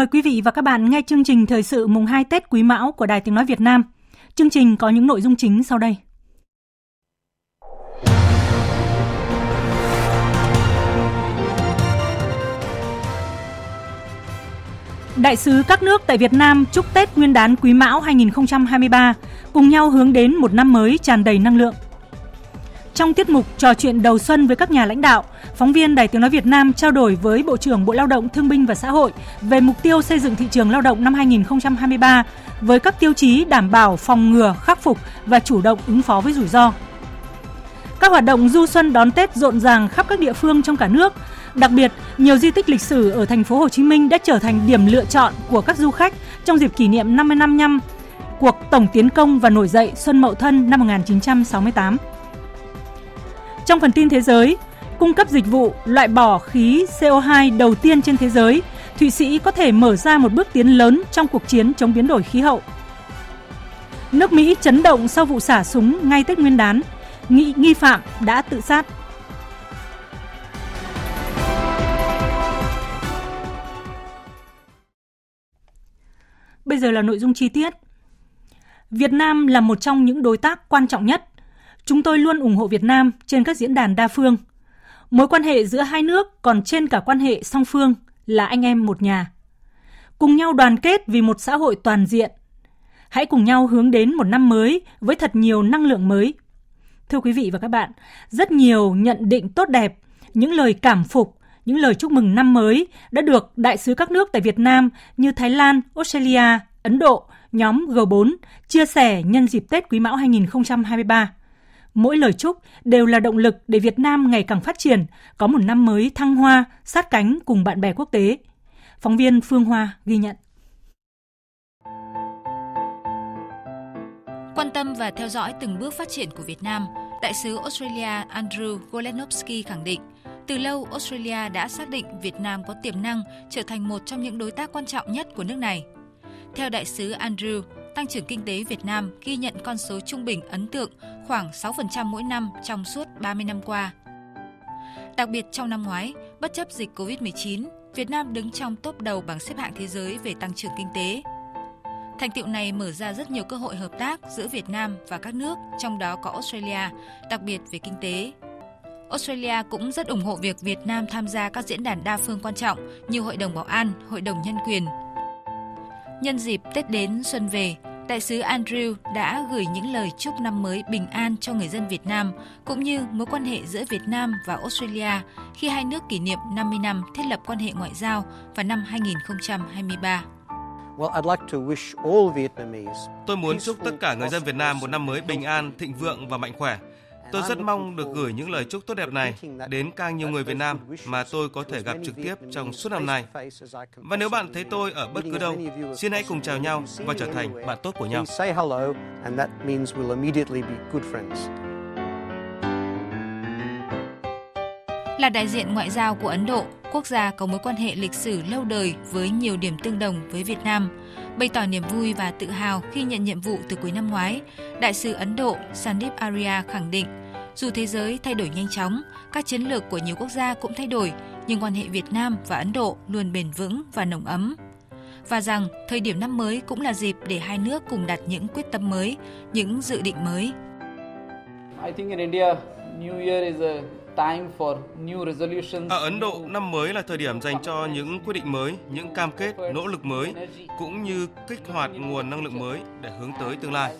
Mời quý vị và các bạn nghe chương trình thời sự mùng 2 Tết Quý Mão của Đài Tiếng Nói Việt Nam. Chương trình có những nội dung chính sau đây. Đại sứ các nước tại Việt Nam chúc Tết Nguyên đán Quý Mão 2023 cùng nhau hướng đến một năm mới tràn đầy năng lượng. Trong tiết mục trò chuyện đầu xuân với các nhà lãnh đạo, phóng viên Đài Tiếng Nói Việt Nam trao đổi với Bộ trưởng Bộ Lao động Thương binh và Xã hội về mục tiêu xây dựng thị trường lao động năm 2023 với các tiêu chí đảm bảo phòng ngừa, khắc phục và chủ động ứng phó với rủi ro. Các hoạt động du xuân đón Tết rộn ràng khắp các địa phương trong cả nước. Đặc biệt, nhiều di tích lịch sử ở thành phố Hồ Chí Minh đã trở thành điểm lựa chọn của các du khách trong dịp kỷ niệm 50 năm năm cuộc tổng tiến công và nổi dậy Xuân Mậu Thân năm 1968. Trong phần tin thế giới, cung cấp dịch vụ loại bỏ khí CO2 đầu tiên trên thế giới, Thụy Sĩ có thể mở ra một bước tiến lớn trong cuộc chiến chống biến đổi khí hậu. Nước Mỹ chấn động sau vụ xả súng ngay Tết Nguyên đán, nghi, nghi phạm đã tự sát. Bây giờ là nội dung chi tiết. Việt Nam là một trong những đối tác quan trọng nhất Chúng tôi luôn ủng hộ Việt Nam trên các diễn đàn đa phương. Mối quan hệ giữa hai nước còn trên cả quan hệ song phương là anh em một nhà. Cùng nhau đoàn kết vì một xã hội toàn diện. Hãy cùng nhau hướng đến một năm mới với thật nhiều năng lượng mới. Thưa quý vị và các bạn, rất nhiều nhận định tốt đẹp, những lời cảm phục, những lời chúc mừng năm mới đã được đại sứ các nước tại Việt Nam như Thái Lan, Australia, Ấn Độ, nhóm G4 chia sẻ nhân dịp Tết Quý Mão 2023. Mỗi lời chúc đều là động lực để Việt Nam ngày càng phát triển, có một năm mới thăng hoa, sát cánh cùng bạn bè quốc tế. Phóng viên Phương Hoa ghi nhận. Quan tâm và theo dõi từng bước phát triển của Việt Nam, Đại sứ Australia Andrew Golenovsky khẳng định, từ lâu Australia đã xác định Việt Nam có tiềm năng trở thành một trong những đối tác quan trọng nhất của nước này. Theo đại sứ Andrew, tăng trưởng kinh tế Việt Nam ghi nhận con số trung bình ấn tượng khoảng 6% mỗi năm trong suốt 30 năm qua. Đặc biệt trong năm ngoái, bất chấp dịch COVID-19, Việt Nam đứng trong top đầu bảng xếp hạng thế giới về tăng trưởng kinh tế. Thành tiệu này mở ra rất nhiều cơ hội hợp tác giữa Việt Nam và các nước, trong đó có Australia, đặc biệt về kinh tế. Australia cũng rất ủng hộ việc Việt Nam tham gia các diễn đàn đa phương quan trọng như Hội đồng Bảo an, Hội đồng Nhân quyền, Nhân dịp Tết đến xuân về, Đại sứ Andrew đã gửi những lời chúc năm mới bình an cho người dân Việt Nam, cũng như mối quan hệ giữa Việt Nam và Australia khi hai nước kỷ niệm 50 năm thiết lập quan hệ ngoại giao vào năm 2023. Tôi muốn chúc tất cả người dân Việt Nam một năm mới bình an, thịnh vượng và mạnh khỏe. Tôi rất mong được gửi những lời chúc tốt đẹp này đến càng nhiều người Việt Nam mà tôi có thể gặp trực tiếp trong suốt năm nay. Và nếu bạn thấy tôi ở bất cứ đâu, xin hãy cùng chào nhau và trở thành bạn tốt của nhau. Là đại diện ngoại giao của Ấn Độ, quốc gia có mối quan hệ lịch sử lâu đời với nhiều điểm tương đồng với Việt Nam. Bày tỏ niềm vui và tự hào khi nhận nhiệm vụ từ cuối năm ngoái, Đại sứ Ấn Độ Sandip Arya khẳng định, dù thế giới thay đổi nhanh chóng, các chiến lược của nhiều quốc gia cũng thay đổi, nhưng quan hệ Việt Nam và Ấn Độ luôn bền vững và nồng ấm. Và rằng thời điểm năm mới cũng là dịp để hai nước cùng đặt những quyết tâm mới, những dự định mới. I think in India, New Year is a ở Ấn Độ, năm mới là thời điểm dành cho những quyết định mới, những cam kết, nỗ lực mới, cũng như kích hoạt nguồn năng lượng mới để hướng tới tương lai.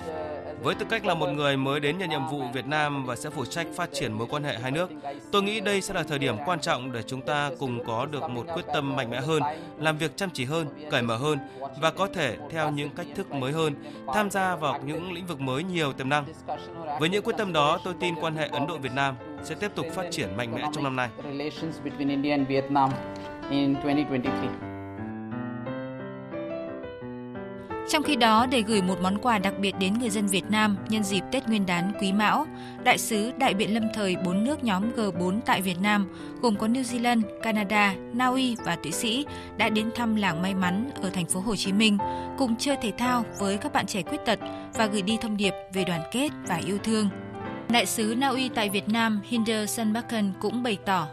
Với tư cách là một người mới đến nhận nhiệm vụ Việt Nam và sẽ phụ trách phát triển mối quan hệ hai nước, tôi nghĩ đây sẽ là thời điểm quan trọng để chúng ta cùng có được một quyết tâm mạnh mẽ hơn, làm việc chăm chỉ hơn, cởi mở hơn và có thể theo những cách thức mới hơn, tham gia vào những lĩnh vực mới nhiều tiềm năng. Với những quyết tâm đó, tôi tin quan hệ Ấn Độ Việt Nam sẽ tiếp tục phát triển mạnh mẽ trong năm nay. Trong khi đó, để gửi một món quà đặc biệt đến người dân Việt Nam nhân dịp Tết Nguyên đán Quý Mão, đại sứ đại biện lâm thời bốn nước nhóm G4 tại Việt Nam, gồm có New Zealand, Canada, Na Uy và Thụy Sĩ đã đến thăm làng may mắn ở thành phố Hồ Chí Minh, cùng chơi thể thao với các bạn trẻ khuyết tật và gửi đi thông điệp về đoàn kết và yêu thương. Đại sứ Na Uy tại Việt Nam Hinder Sunbakken cũng bày tỏ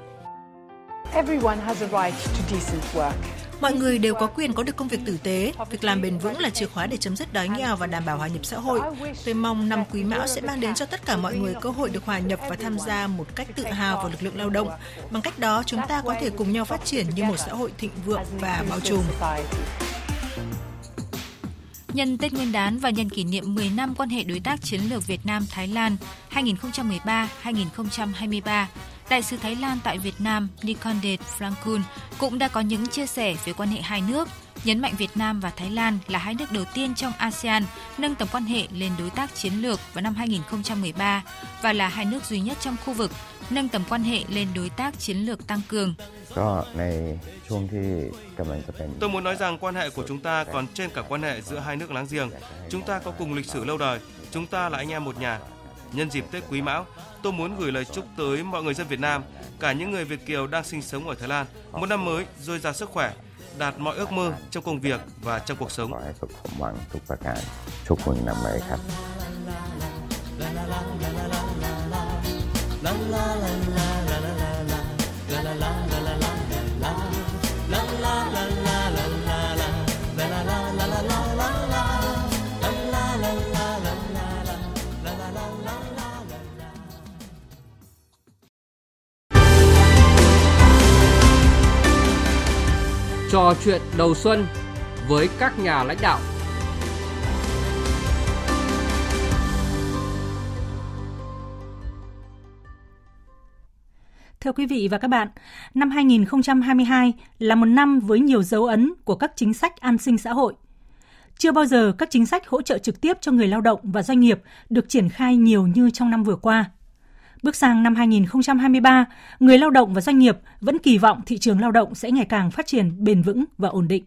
Everyone has a right to decent work. Mọi người đều có quyền có được công việc tử tế. Việc làm bền vững là chìa khóa để chấm dứt đói nghèo và đảm bảo hòa nhập xã hội. Tôi mong năm Quý Mão sẽ mang đến cho tất cả mọi người cơ hội được hòa nhập và tham gia một cách tự hào vào lực lượng lao động. Bằng cách đó, chúng ta có thể cùng nhau phát triển như một xã hội thịnh vượng và bao trùm. Nhân Tết Nguyên đán và nhân kỷ niệm 10 năm quan hệ đối tác chiến lược Việt Nam Thái Lan 2013-2023, Đại sứ Thái Lan tại Việt Nam Nikondet Frankun cũng đã có những chia sẻ về quan hệ hai nước, nhấn mạnh Việt Nam và Thái Lan là hai nước đầu tiên trong ASEAN nâng tầm quan hệ lên đối tác chiến lược vào năm 2013 và là hai nước duy nhất trong khu vực nâng tầm quan hệ lên đối tác chiến lược tăng cường. Tôi muốn nói rằng quan hệ của chúng ta còn trên cả quan hệ giữa hai nước láng giềng. Chúng ta có cùng lịch sử lâu đời, chúng ta là anh em một nhà. Nhân dịp Tết Quý Mão, tôi muốn gửi lời chúc tới mọi người dân Việt Nam, cả những người Việt kiều đang sinh sống ở Thái Lan, một năm mới dồi dào sức khỏe, đạt mọi ước mơ trong công việc và trong cuộc sống. ทุกคนนำไปครับ Trò chuyện đầu xuân với các nhà lãnh đạo. Thưa quý vị và các bạn, năm 2022 là một năm với nhiều dấu ấn của các chính sách an sinh xã hội. Chưa bao giờ các chính sách hỗ trợ trực tiếp cho người lao động và doanh nghiệp được triển khai nhiều như trong năm vừa qua. Bước sang năm 2023, người lao động và doanh nghiệp vẫn kỳ vọng thị trường lao động sẽ ngày càng phát triển bền vững và ổn định.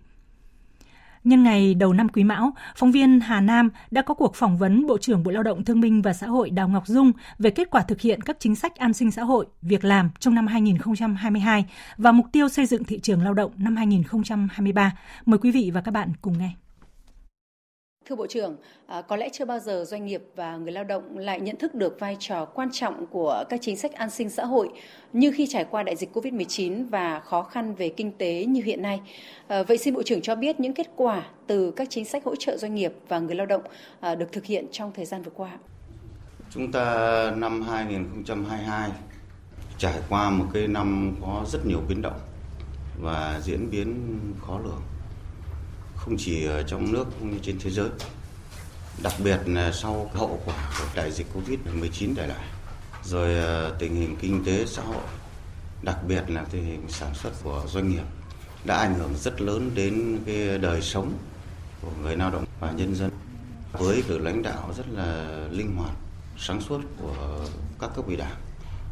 Nhân ngày đầu năm Quý Mão, phóng viên Hà Nam đã có cuộc phỏng vấn Bộ trưởng Bộ Lao động Thương binh và Xã hội Đào Ngọc Dung về kết quả thực hiện các chính sách an sinh xã hội, việc làm trong năm 2022 và mục tiêu xây dựng thị trường lao động năm 2023. Mời quý vị và các bạn cùng nghe. Thưa Bộ trưởng, à, có lẽ chưa bao giờ doanh nghiệp và người lao động lại nhận thức được vai trò quan trọng của các chính sách an sinh xã hội như khi trải qua đại dịch COVID-19 và khó khăn về kinh tế như hiện nay. À, vậy xin Bộ trưởng cho biết những kết quả từ các chính sách hỗ trợ doanh nghiệp và người lao động à, được thực hiện trong thời gian vừa qua. Chúng ta năm 2022 trải qua một cái năm có rất nhiều biến động và diễn biến khó lường không chỉ ở trong nước cũng như trên thế giới. Đặc biệt là sau hậu quả của đại dịch Covid-19 để lại, rồi ờ, tình hình kinh tế xã hội, đặc biệt là tình hình sản xuất của doanh nghiệp đã ảnh hưởng rất lớn đến cái đời sống của người lao động và nhân dân. Với sự lãnh đạo rất là linh hoạt, sáng suốt của các cấp ủy đảng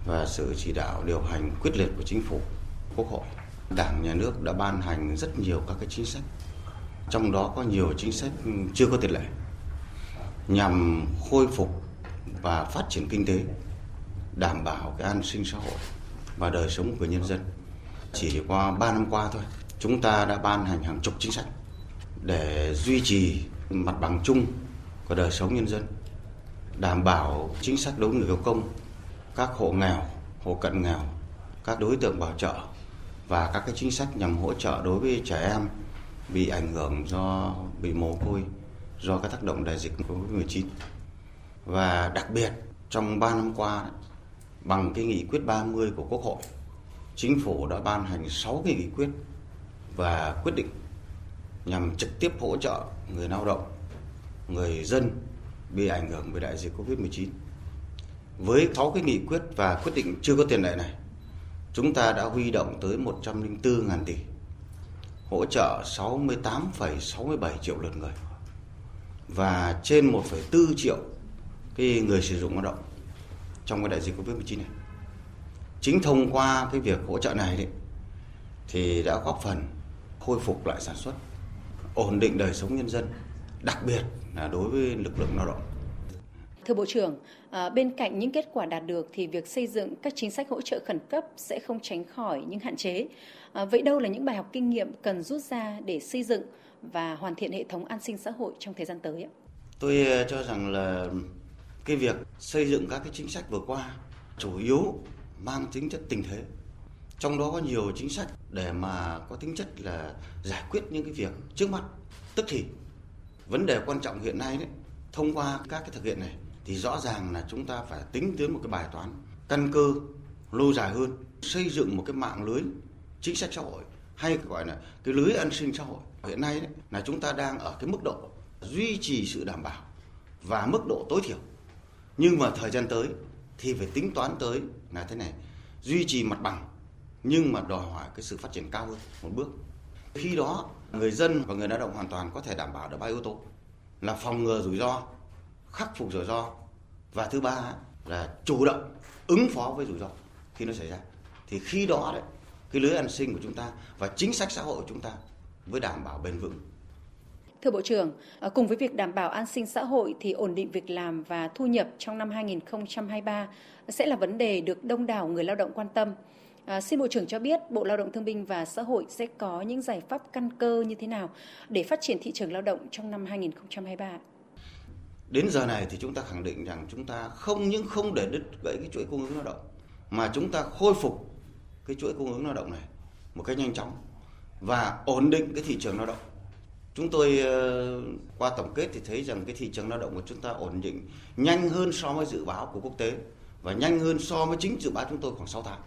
và sự chỉ đạo điều hành quyết liệt của chính phủ, quốc hội, đảng nhà nước đã ban hành rất nhiều các cái chính sách trong đó có nhiều chính sách ừ, chưa có tiền lệ nhằm khôi phục và phát triển kinh tế, đảm bảo cái an sinh xã hội và đời sống của nhân dân. Chỉ qua 3 năm qua thôi, chúng ta đã ban hành hàng chục chính sách để duy trì mặt bằng chung của đời sống nhân dân, đảm bảo chính sách đối với người có công, các hộ nghèo, hộ cận nghèo, các đối tượng bảo trợ và các cái chính sách nhằm hỗ trợ đối với trẻ em bị ảnh hưởng do bị mồ côi do các tác động đại dịch Covid-19. Và đặc biệt trong 3 năm qua bằng cái nghị quyết 30 của Quốc hội, chính phủ đã ban hành 6 cái nghị quyết và quyết định nhằm trực tiếp hỗ trợ người lao động, người dân bị ảnh hưởng bởi đại dịch Covid-19. Với 6 cái nghị quyết và quyết định chưa có tiền lệ này, chúng ta đã huy động tới 104.000 tỷ, hỗ trợ 68,67 triệu lượt người và trên 1,4 triệu cái người sử dụng lao động trong cái đại dịch Covid-19 này. Chính thông qua cái việc hỗ trợ này đấy, thì đã góp phần khôi phục lại sản xuất, ổn định đời sống nhân dân, đặc biệt là đối với lực lượng lao động. Thưa Bộ trưởng, à, bên cạnh những kết quả đạt được thì việc xây dựng các chính sách hỗ trợ khẩn cấp sẽ không tránh khỏi những hạn chế. À, vậy đâu là những bài học kinh nghiệm cần rút ra để xây dựng và hoàn thiện hệ thống an sinh xã hội trong thời gian tới ạ? Tôi ờ, cho rằng là cái việc xây dựng các cái chính sách vừa qua chủ yếu mang tính chất tình thế. Trong đó có nhiều chính sách để mà có tính chất là giải quyết những cái việc trước mắt, tức thì vấn đề quan trọng hiện nay đấy, thông qua các cái thực hiện này thì rõ ràng là chúng ta phải tính tới một cái bài toán căn cơ lâu dài hơn, xây dựng một cái mạng lưới chính sách xã hội hay gọi là cái lưới an sinh xã hội. Hiện nay đấy, là chúng ta đang ở cái mức độ duy trì sự đảm bảo và mức độ tối thiểu. Nhưng mà thời gian tới thì phải tính toán tới là thế này, duy trì mặt bằng nhưng mà đòi hỏi cái sự phát triển cao hơn một bước. Khi đó người dân và người lao động hoàn toàn có thể đảm bảo được ba yếu tố là phòng ngừa rủi ro, khắc phục rủi ro và thứ ba là chủ động ứng phó với rủi ro khi nó xảy ra. Thì khi đó đấy cái lưới an sinh của chúng ta và chính sách xã hội của chúng ta với đảm bảo bền vững Thưa Bộ trưởng, à, cùng với việc đảm bảo an sinh xã hội thì ổn định việc làm và thu nhập trong năm 2023 sẽ là vấn đề được đông đảo người lao động quan tâm. À, xin Bộ trưởng cho biết Bộ Lao động Thương binh và Xã hội sẽ có những giải pháp căn cơ như thế nào để phát triển thị trường lao động trong năm 2023? Đến giờ này thì chúng ta khẳng định rằng chúng ta không những không để đứt gãy cái chuỗi cung ứng lao động mà chúng ta khôi phục cái chuỗi cung ứng lao động này một cách nhanh chóng và ổn định cái thị trường lao động. Chúng tôi ờ, qua tổng kết thì thấy rằng cái thị trường lao động của chúng ta ổn định nhanh hơn so với dự báo của quốc tế và nhanh hơn so với chính dự báo chúng tôi khoảng 6 tháng.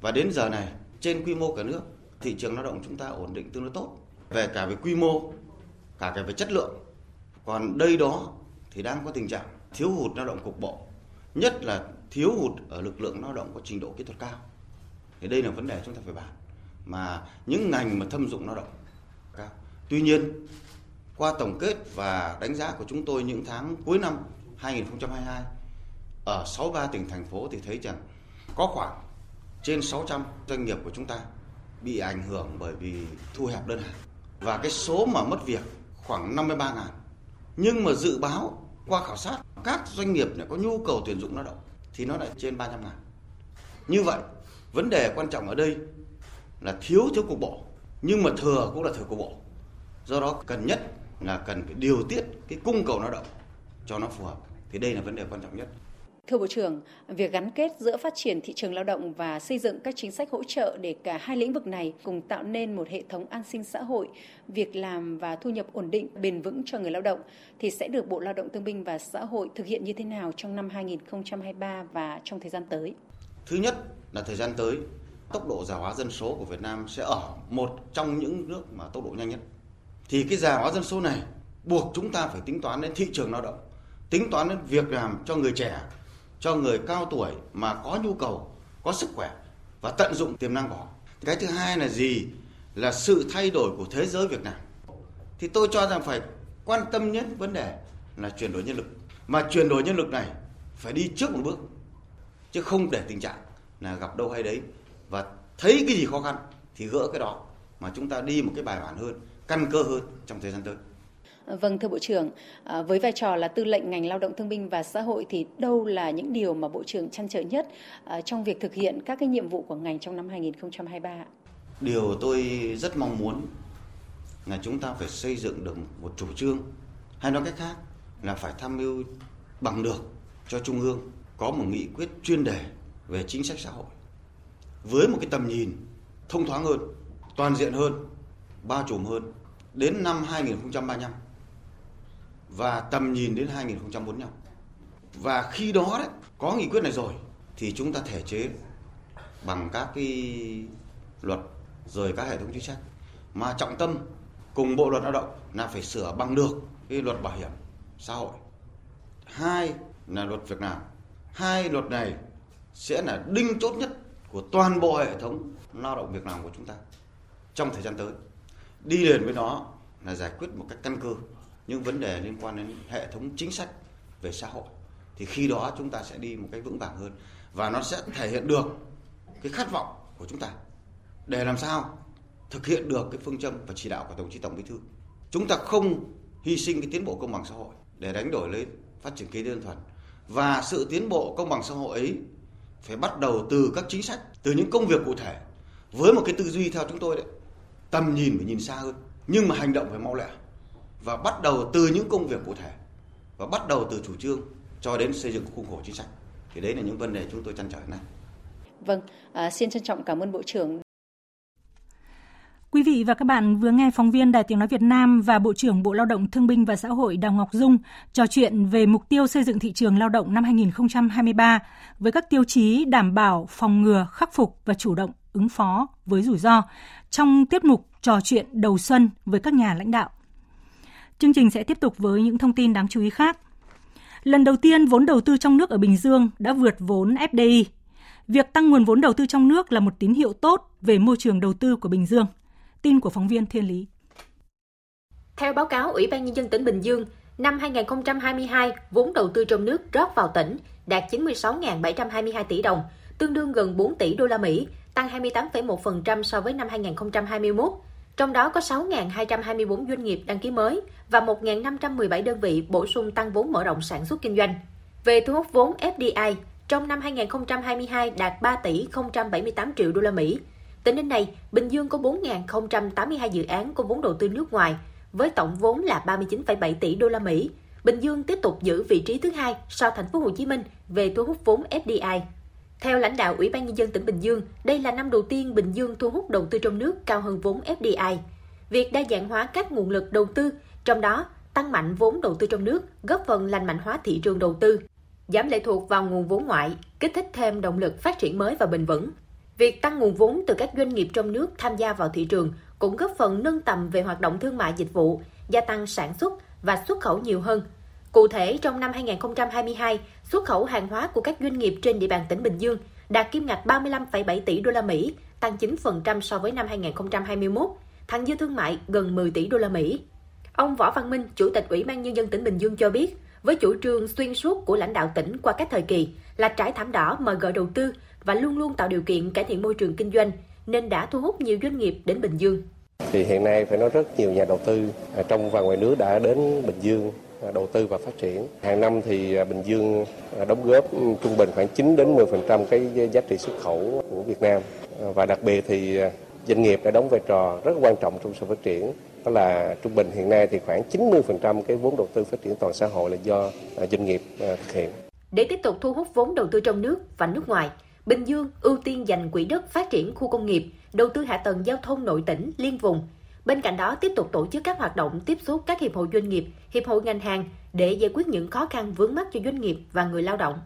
Và đến giờ này, trên quy mô cả nước, thị trường lao động chúng ta ổn định tương đối tốt về cả về quy mô, cả về chất lượng. Còn đây đó thì đang có tình trạng thiếu hụt lao động cục bộ, nhất là thiếu hụt ở lực lượng lao động có trình độ kỹ thuật cao. Thì đây là vấn đề chúng ta phải bàn. Mà những ngành mà thâm dụng lao động cao. Tuy nhiên, qua tổng kết và đánh giá của chúng tôi những tháng cuối năm 2022 ở 63 tỉnh thành phố thì thấy rằng có khoảng trên 600 doanh nghiệp của chúng ta bị ảnh hưởng bởi vì thu hẹp đơn hàng và cái số mà mất việc khoảng 53 ngàn. Nhưng mà dự báo qua khảo sát các doanh nghiệp này có nhu cầu tuyển dụng lao động thì nó lại trên 300 ngàn. Như vậy, vấn đề quan trọng ở đây là thiếu thiếu cục bộ nhưng mà thừa cũng là thừa cục bộ. Do đó cần nhất là cần phải điều tiết cái cung cầu lao động cho nó phù hợp. Thì đây là vấn đề quan trọng nhất. Thưa Bộ trưởng, việc gắn kết giữa phát triển thị trường lao động và xây dựng các chính sách hỗ trợ để cả hai lĩnh vực này cùng tạo nên một hệ thống an sinh xã hội, việc làm và thu nhập ổn định, bền vững cho người lao động thì sẽ được Bộ Lao động Thương binh và Xã hội thực hiện như thế nào trong năm 2023 và trong thời gian tới? Thứ nhất là thời gian tới, tốc độ già hóa dân số của Việt Nam sẽ ở một trong những nước mà tốc độ nhanh nhất. Thì cái già hóa dân số này buộc chúng ta phải tính toán đến thị trường lao động, tính toán đến việc làm cho người trẻ cho người cao tuổi mà có nhu cầu, có sức khỏe và tận dụng tiềm năng của họ. Cái thứ hai là gì? Là sự thay đổi của thế giới Việt Nam. Thì tôi cho rằng phải quan tâm nhất vấn đề là chuyển đổi nhân lực. Mà chuyển đổi nhân lực này phải đi trước một bước. Chứ không để tình trạng là gặp đâu hay đấy và thấy cái gì khó khăn thì gỡ cái đó mà chúng ta đi một cái bài bản hơn, căn cơ hơn trong thời gian tới. Vâng thưa Bộ trưởng, à, với vai trò là tư lệnh ngành lao động thương binh và xã hội thì đâu là những điều mà Bộ trưởng chăn trở nhất à, trong việc thực hiện các cái nhiệm vụ của ngành trong năm 2023? Điều tôi rất mong muốn là chúng ta phải xây dựng được một chủ trương hay nói cách khác là phải tham mưu bằng được cho Trung ương có một nghị quyết chuyên đề về chính sách xã hội với một cái tầm nhìn thông thoáng hơn, toàn diện hơn, bao trùm hơn đến năm 2035 và tầm nhìn đến 2045. Và khi đó đấy có nghị quyết này rồi thì chúng ta thể chế bằng các cái luật rồi các hệ thống chính sách mà trọng tâm cùng bộ luật lao động là phải sửa bằng được cái luật bảo hiểm xã hội hai là luật việc làm. Hai luật này sẽ là đinh chốt nhất của toàn bộ hệ thống lao động việc làm của chúng ta trong thời gian tới. Đi liền với nó là giải quyết một cách căn cơ những vấn đề liên quan đến hệ thống chính sách về xã hội. Thì khi đó chúng ta sẽ đi một cách vững vàng hơn và nó sẽ thể hiện được cái khát vọng của chúng ta để làm sao thực hiện được cái phương châm và chỉ đạo của đồng chí tổng bí thư. Chúng ta không hy sinh cái tiến bộ công bằng xã hội để đánh đổi lấy phát triển kinh tế đơn thuần. Và sự tiến bộ công bằng xã hội ấy phải bắt đầu từ các chính sách từ những công việc cụ thể với một cái tư duy theo chúng tôi đấy tầm nhìn phải nhìn xa hơn nhưng mà hành động phải mau lẹ và bắt đầu từ những công việc cụ thể và bắt đầu từ chủ trương cho đến xây dựng khung khổ chính sách thì đấy là những vấn đề chúng tôi chăn trở này. Vâng, à, xin trân trọng cảm ơn Bộ trưởng. Quý vị và các bạn vừa nghe phóng viên Đài Tiếng Nói Việt Nam và Bộ trưởng Bộ Lao động Thương binh và Xã hội Đào Ngọc Dung trò chuyện về mục tiêu xây dựng thị trường lao động năm 2023 với các tiêu chí đảm bảo, phòng ngừa, khắc phục và chủ động ứng phó với rủi ro trong tiết mục trò chuyện đầu xuân với các nhà lãnh đạo. Chương trình sẽ tiếp tục với những thông tin đáng chú ý khác. Lần đầu tiên vốn đầu tư trong nước ở Bình Dương đã vượt vốn FDI. Việc tăng nguồn vốn đầu tư trong nước là một tín hiệu tốt về môi trường đầu tư của Bình Dương. Tin của phóng viên Thiên Lý. Theo báo cáo Ủy ban Nhân dân tỉnh Bình Dương, năm 2022, vốn đầu tư trong nước rót vào tỉnh đạt 96.722 tỷ đồng, tương đương gần 4 tỷ đô la Mỹ, tăng 28,1% so với năm 2021. Trong đó có 6.224 doanh nghiệp đăng ký mới và 1.517 đơn vị bổ sung tăng vốn mở rộng sản xuất kinh doanh. Về thu hút vốn FDI, trong năm 2022 đạt 3 tỷ 078 triệu đô la Mỹ. Tính đến nay, Bình Dương có 4.082 dự án có vốn đầu tư nước ngoài với tổng vốn là 39,7 tỷ đô la Mỹ. Bình Dương tiếp tục giữ vị trí thứ hai sau thành phố Hồ Chí Minh về thu hút vốn FDI. Theo lãnh đạo Ủy ban Nhân dân tỉnh Bình Dương, đây là năm đầu tiên Bình Dương thu hút đầu tư trong nước cao hơn vốn FDI. Việc đa dạng hóa các nguồn lực đầu tư, trong đó tăng mạnh vốn đầu tư trong nước, góp phần lành mạnh hóa thị trường đầu tư, giảm lệ thuộc vào nguồn vốn ngoại, kích thích thêm động lực phát triển mới và bền vững. Việc tăng nguồn vốn từ các doanh nghiệp trong nước tham gia vào thị trường cũng góp phần nâng tầm về hoạt động thương mại dịch vụ, gia tăng sản xuất và xuất khẩu nhiều hơn. Cụ thể, trong năm 2022, xuất khẩu hàng hóa của các doanh nghiệp trên địa bàn tỉnh Bình Dương đạt kim ngạch 35,7 tỷ đô la Mỹ, tăng 9% so với năm 2021, thặng dư thương mại gần 10 tỷ đô la Mỹ. Ông Võ Văn Minh, Chủ tịch Ủy ban nhân dân tỉnh Bình Dương cho biết, với chủ trương xuyên suốt của lãnh đạo tỉnh qua các thời kỳ là trải thảm đỏ mời gọi đầu tư và luôn luôn tạo điều kiện cải thiện môi trường kinh doanh, nên đã thu hút nhiều doanh nghiệp đến Bình Dương. Thì hiện nay phải nói rất nhiều nhà đầu tư trong và ngoài nước đã đến Bình Dương đầu tư và phát triển. Hàng năm thì à, Bình Dương à, đóng góp trung bình khoảng 9 đến 10% cái giá trị xuất khẩu của Việt Nam à, và đặc biệt thì doanh nghiệp đã đóng vai trò rất quan trọng trong sự phát triển. Đó là trung bình hiện nay thì khoảng 90% cái vốn đầu tư phát triển toàn xã hội là do doanh nghiệp thực hiện. Để tiếp tục thu hút vốn đầu tư trong nước và nước ngoài, Bình Dương ưu tiên dành quỹ đất phát triển khu công nghiệp, đầu tư hạ tầng giao thông nội tỉnh, liên vùng, Bên cạnh đó, tiếp tục tổ chức các hoạt động tiếp xúc các hiệp hội doanh nghiệp, hiệp hội ngành hàng để giải quyết những khó khăn vướng mắt cho doanh nghiệp và người lao động.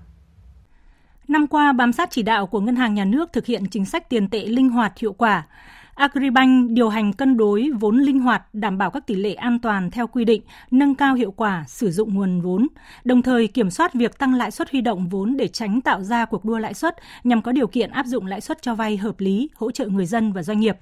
Năm qua, bám sát chỉ đạo của Ngân hàng Nhà nước thực hiện chính sách tiền tệ linh hoạt hiệu quả, Agribank điều hành cân đối vốn linh hoạt, đảm bảo các tỷ lệ an toàn theo quy định, nâng cao hiệu quả sử dụng nguồn vốn, đồng thời kiểm soát việc tăng lãi suất huy động vốn để tránh tạo ra cuộc đua lãi suất nhằm có điều kiện áp dụng lãi suất cho vay hợp lý, hỗ trợ người dân và doanh nghiệp.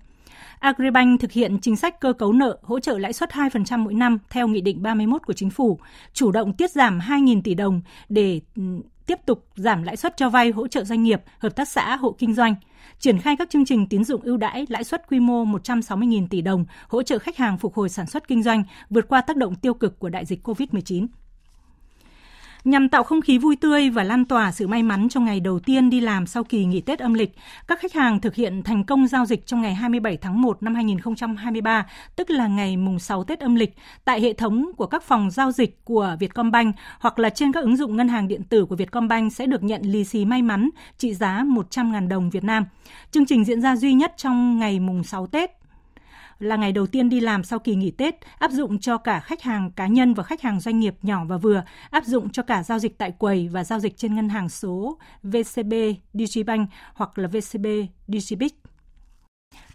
Agribank thực hiện chính sách cơ cấu nợ hỗ trợ lãi suất 2% mỗi năm theo Nghị định 31 của Chính phủ, chủ động tiết giảm 2.000 tỷ đồng để ừ, tiếp tục giảm lãi suất cho vay hỗ trợ doanh nghiệp, hợp tác xã, hộ kinh doanh, triển khai các chương trình tín dụng ưu đãi lãi suất quy mô 160.000 tỷ đồng hỗ trợ khách hàng phục hồi sản xuất kinh doanh vượt qua tác động tiêu cực của đại dịch COVID-19. Nhằm tạo không khí vui tươi và lan tỏa sự may mắn trong ngày đầu tiên đi làm sau kỳ nghỉ Tết âm lịch, các khách hàng thực hiện thành công giao dịch trong ngày 27 tháng 1 năm 2023, tức là ngày mùng 6 Tết âm lịch, tại hệ thống của các phòng giao dịch của Vietcombank hoặc là trên các ứng dụng ngân hàng điện tử của Vietcombank sẽ được nhận lì xì may mắn trị giá 100.000 đồng Việt Nam. Chương trình diễn ra duy nhất trong ngày mùng 6 Tết là ngày đầu tiên đi làm sau kỳ nghỉ Tết, áp dụng cho cả khách hàng cá nhân và khách hàng doanh nghiệp nhỏ và vừa, áp dụng cho cả giao dịch tại quầy và giao dịch trên ngân hàng số VCB Digibank hoặc là VCB Digibic.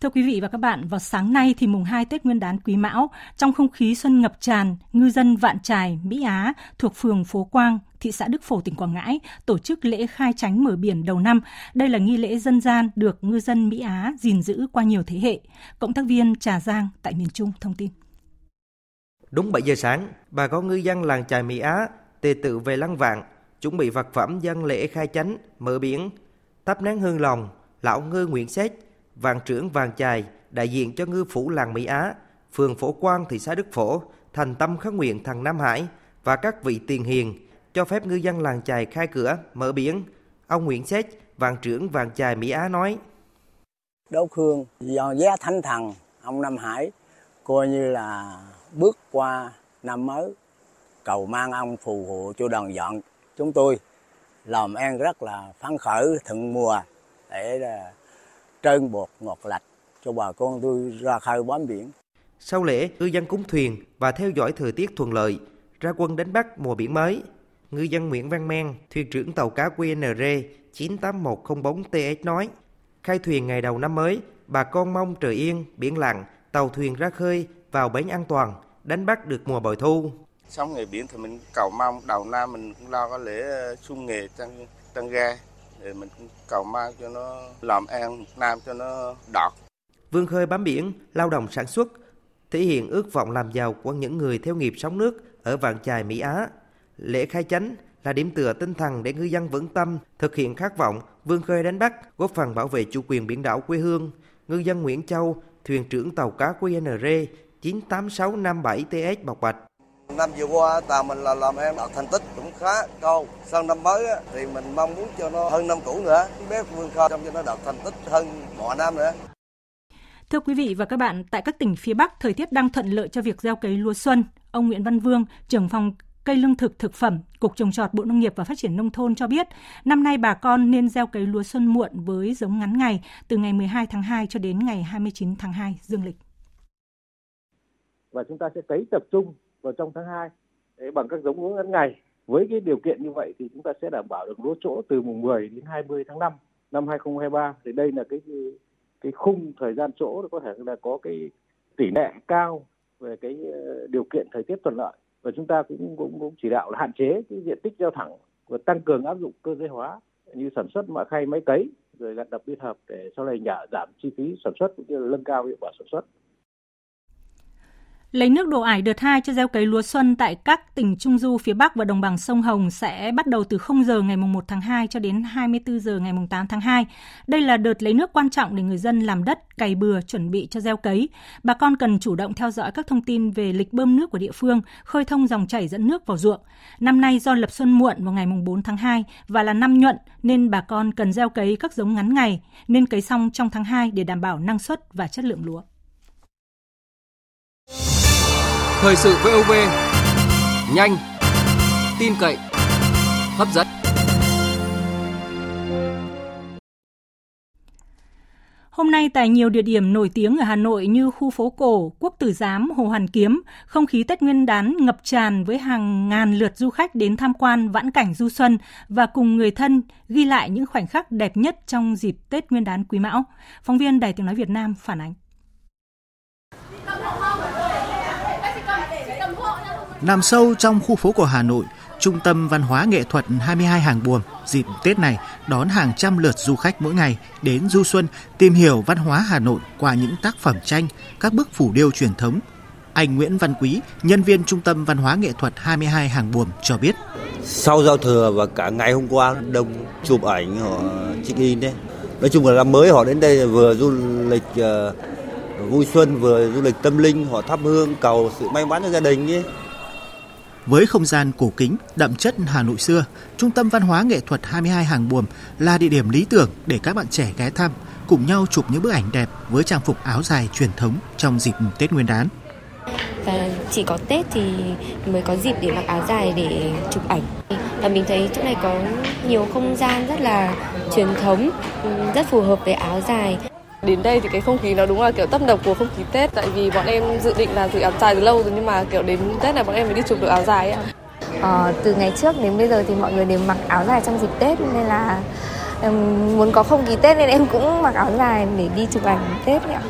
Thưa quý vị và các bạn, vào sáng nay thì mùng 2 Tết Nguyên đán Quý Mão, trong không khí xuân ngập tràn, ngư dân Vạn Trài, Mỹ Á thuộc phường Phố Quang, thị xã Đức Phổ, tỉnh Quảng Ngãi tổ chức lễ khai tránh mở biển đầu năm. Đây là nghi lễ dân gian được ngư dân Mỹ Á gìn giữ qua nhiều thế hệ. Cộng tác viên Trà Giang tại miền Trung thông tin. Đúng 7 giờ sáng, bà con ngư dân làng Trài Mỹ Á tề tự về lăng vạn, chuẩn bị vật phẩm dân lễ khai chánh, mở biển, thắp nén hương lòng, lão ngư Nguyễn Xét, vàng trưởng vàng chài, đại diện cho ngư phủ làng Mỹ Á, phường Phổ Quang, thị xã Đức Phổ, thành tâm khấn nguyện thằng Nam Hải và các vị tiền hiền cho phép ngư dân làng chài khai cửa, mở biển. Ông Nguyễn Xét, vàng trưởng vàng chài Mỹ Á nói. Đỗ hương do giá thánh thần, ông Nam Hải coi như là bước qua năm mới cầu mang ông phù hộ cho đoàn dọn chúng tôi làm ăn rất là phấn khởi thuận mùa để là trơn bột ngọt lạch cho bà con tôi ra khơi bám biển. Sau lễ, ngư dân cúng thuyền và theo dõi thời tiết thuận lợi, ra quân đánh bắt mùa biển mới. Ngư dân Nguyễn Văn Men, thuyền trưởng tàu cá QNR 98104TS nói, khai thuyền ngày đầu năm mới, bà con mong trời yên, biển lặng, tàu thuyền ra khơi, vào bến an toàn, đánh bắt được mùa bội thu. Xong ngày biển thì mình cầu mong đầu năm mình cũng lo cái lễ xuân nghề tăng tăng ga thì mình cũng cầu mong cho nó làm ăn nam cho nó đọt. Vươn khơi bám biển, lao động sản xuất, thể hiện ước vọng làm giàu của những người theo nghiệp sống nước ở vạn chài Mỹ Á. Lễ khai chánh là điểm tựa tinh thần để ngư dân vững tâm thực hiện khát vọng vươn khơi đánh bắt, góp phần bảo vệ chủ quyền biển đảo quê hương. Ngư dân Nguyễn Châu, thuyền trưởng tàu cá QNR 98657TS Bọc Bạch. Năm vừa qua tàu mình là làm em đạt thành tích cũng khá cao. Sang năm mới thì mình mong muốn cho nó hơn năm cũ nữa. Bé vươn khơi cho nó đạt thành tích hơn mọi năm nữa. Thưa quý vị và các bạn, tại các tỉnh phía Bắc, thời tiết đang thuận lợi cho việc gieo cấy lúa xuân. Ông Nguyễn Văn Vương, trưởng phòng cây lương thực thực phẩm, Cục Trồng trọt Bộ Nông nghiệp và Phát triển Nông thôn cho biết, năm nay bà con nên gieo cấy lúa xuân muộn với giống ngắn ngày từ ngày 12 tháng 2 cho đến ngày 29 tháng 2 dương lịch. Và chúng ta sẽ cấy tập trung vào trong tháng 2 bằng các giống lúa ngắn ngày. Với cái điều kiện như vậy thì chúng ta sẽ đảm bảo được lúa chỗ từ mùng 10 đến 20 tháng 5 năm 2023. Thì đây là cái cái khung thời gian chỗ có thể là có cái tỷ lệ cao về cái ờ, điều kiện thời tiết thuận lợi và chúng ta cũng cũng, cũng chỉ đạo là hạn chế cái diện tích gieo thẳng và tăng cường áp dụng cơ giới hóa như sản xuất mã khay máy cấy rồi gặt đập liên hợp để sau này nhả giảm chi phí sản xuất cũng như là nâng cao hiệu quả sản xuất. Lấy nước đổ ải đợt 2 cho gieo cấy lúa xuân tại các tỉnh Trung Du phía Bắc và đồng bằng sông Hồng sẽ bắt đầu từ 0 giờ ngày 1 tháng 2 cho đến 24 giờ ngày 8 tháng 2. Đây là đợt lấy nước quan trọng để người dân làm đất, cày bừa, chuẩn bị cho gieo cấy. Bà con cần chủ động theo dõi các thông tin về lịch bơm nước của địa phương, khơi thông dòng chảy dẫn nước vào ruộng. Năm nay do lập xuân muộn vào ngày 4 tháng 2 và là năm nhuận nên bà con cần gieo cấy các giống ngắn ngày, nên cấy xong trong tháng 2 để đảm bảo năng suất và chất lượng lúa. Thời sự VOV nhanh, tin cậy, hấp dẫn. Hôm nay tại nhiều địa điểm nổi tiếng ở Hà Nội như khu phố cổ, Quốc Tử Giám, Hồ Hoàn Kiếm, không khí Tết Nguyên đán ngập tràn với hàng ngàn lượt du khách đến tham quan vãn cảnh du xuân và cùng người thân ghi lại những khoảnh khắc đẹp nhất trong dịp Tết Nguyên đán Quý Mão. Phóng viên Đài Tiếng Nói Việt Nam phản ánh. Nằm sâu trong khu phố của Hà Nội, Trung tâm Văn hóa Nghệ thuật 22 Hàng Buồm dịp Tết này đón hàng trăm lượt du khách mỗi ngày đến du xuân tìm hiểu văn hóa Hà Nội qua những tác phẩm tranh, các bức phủ điêu truyền thống. Anh Nguyễn Văn Quý, nhân viên Trung tâm Văn hóa Nghệ thuật 22 Hàng Buồm cho biết. Sau giao thừa và cả ngày hôm qua đông chụp ảnh họ check in đấy. Nói chung là năm mới họ đến đây vừa du lịch uh, vui xuân vừa du lịch tâm linh, họ thắp hương cầu sự may mắn cho gia đình ấy. Với không gian cổ kính, đậm chất Hà Nội xưa, Trung tâm Văn hóa Nghệ thuật 22 Hàng Buồm là địa điểm lý tưởng để các bạn trẻ ghé thăm, cùng nhau chụp những bức ảnh đẹp với trang phục áo dài truyền thống trong dịp Tết Nguyên đán. Và chỉ có Tết thì mới có dịp để mặc áo dài để chụp ảnh. Và mình thấy chỗ này có nhiều không gian rất là truyền thống, rất phù hợp với áo dài. Đến đây thì cái không khí nó đúng là kiểu tấp nập của không khí Tết Tại vì bọn em dự định là dự áo dài từ lâu rồi Nhưng mà kiểu đến Tết này bọn em mới đi chụp được áo dài ấy. Ờ, từ ngày trước đến bây giờ thì mọi người đều mặc áo dài trong dịp Tết Nên là em muốn có không khí Tết nên em cũng mặc áo dài để đi chụp ảnh Tết ạ.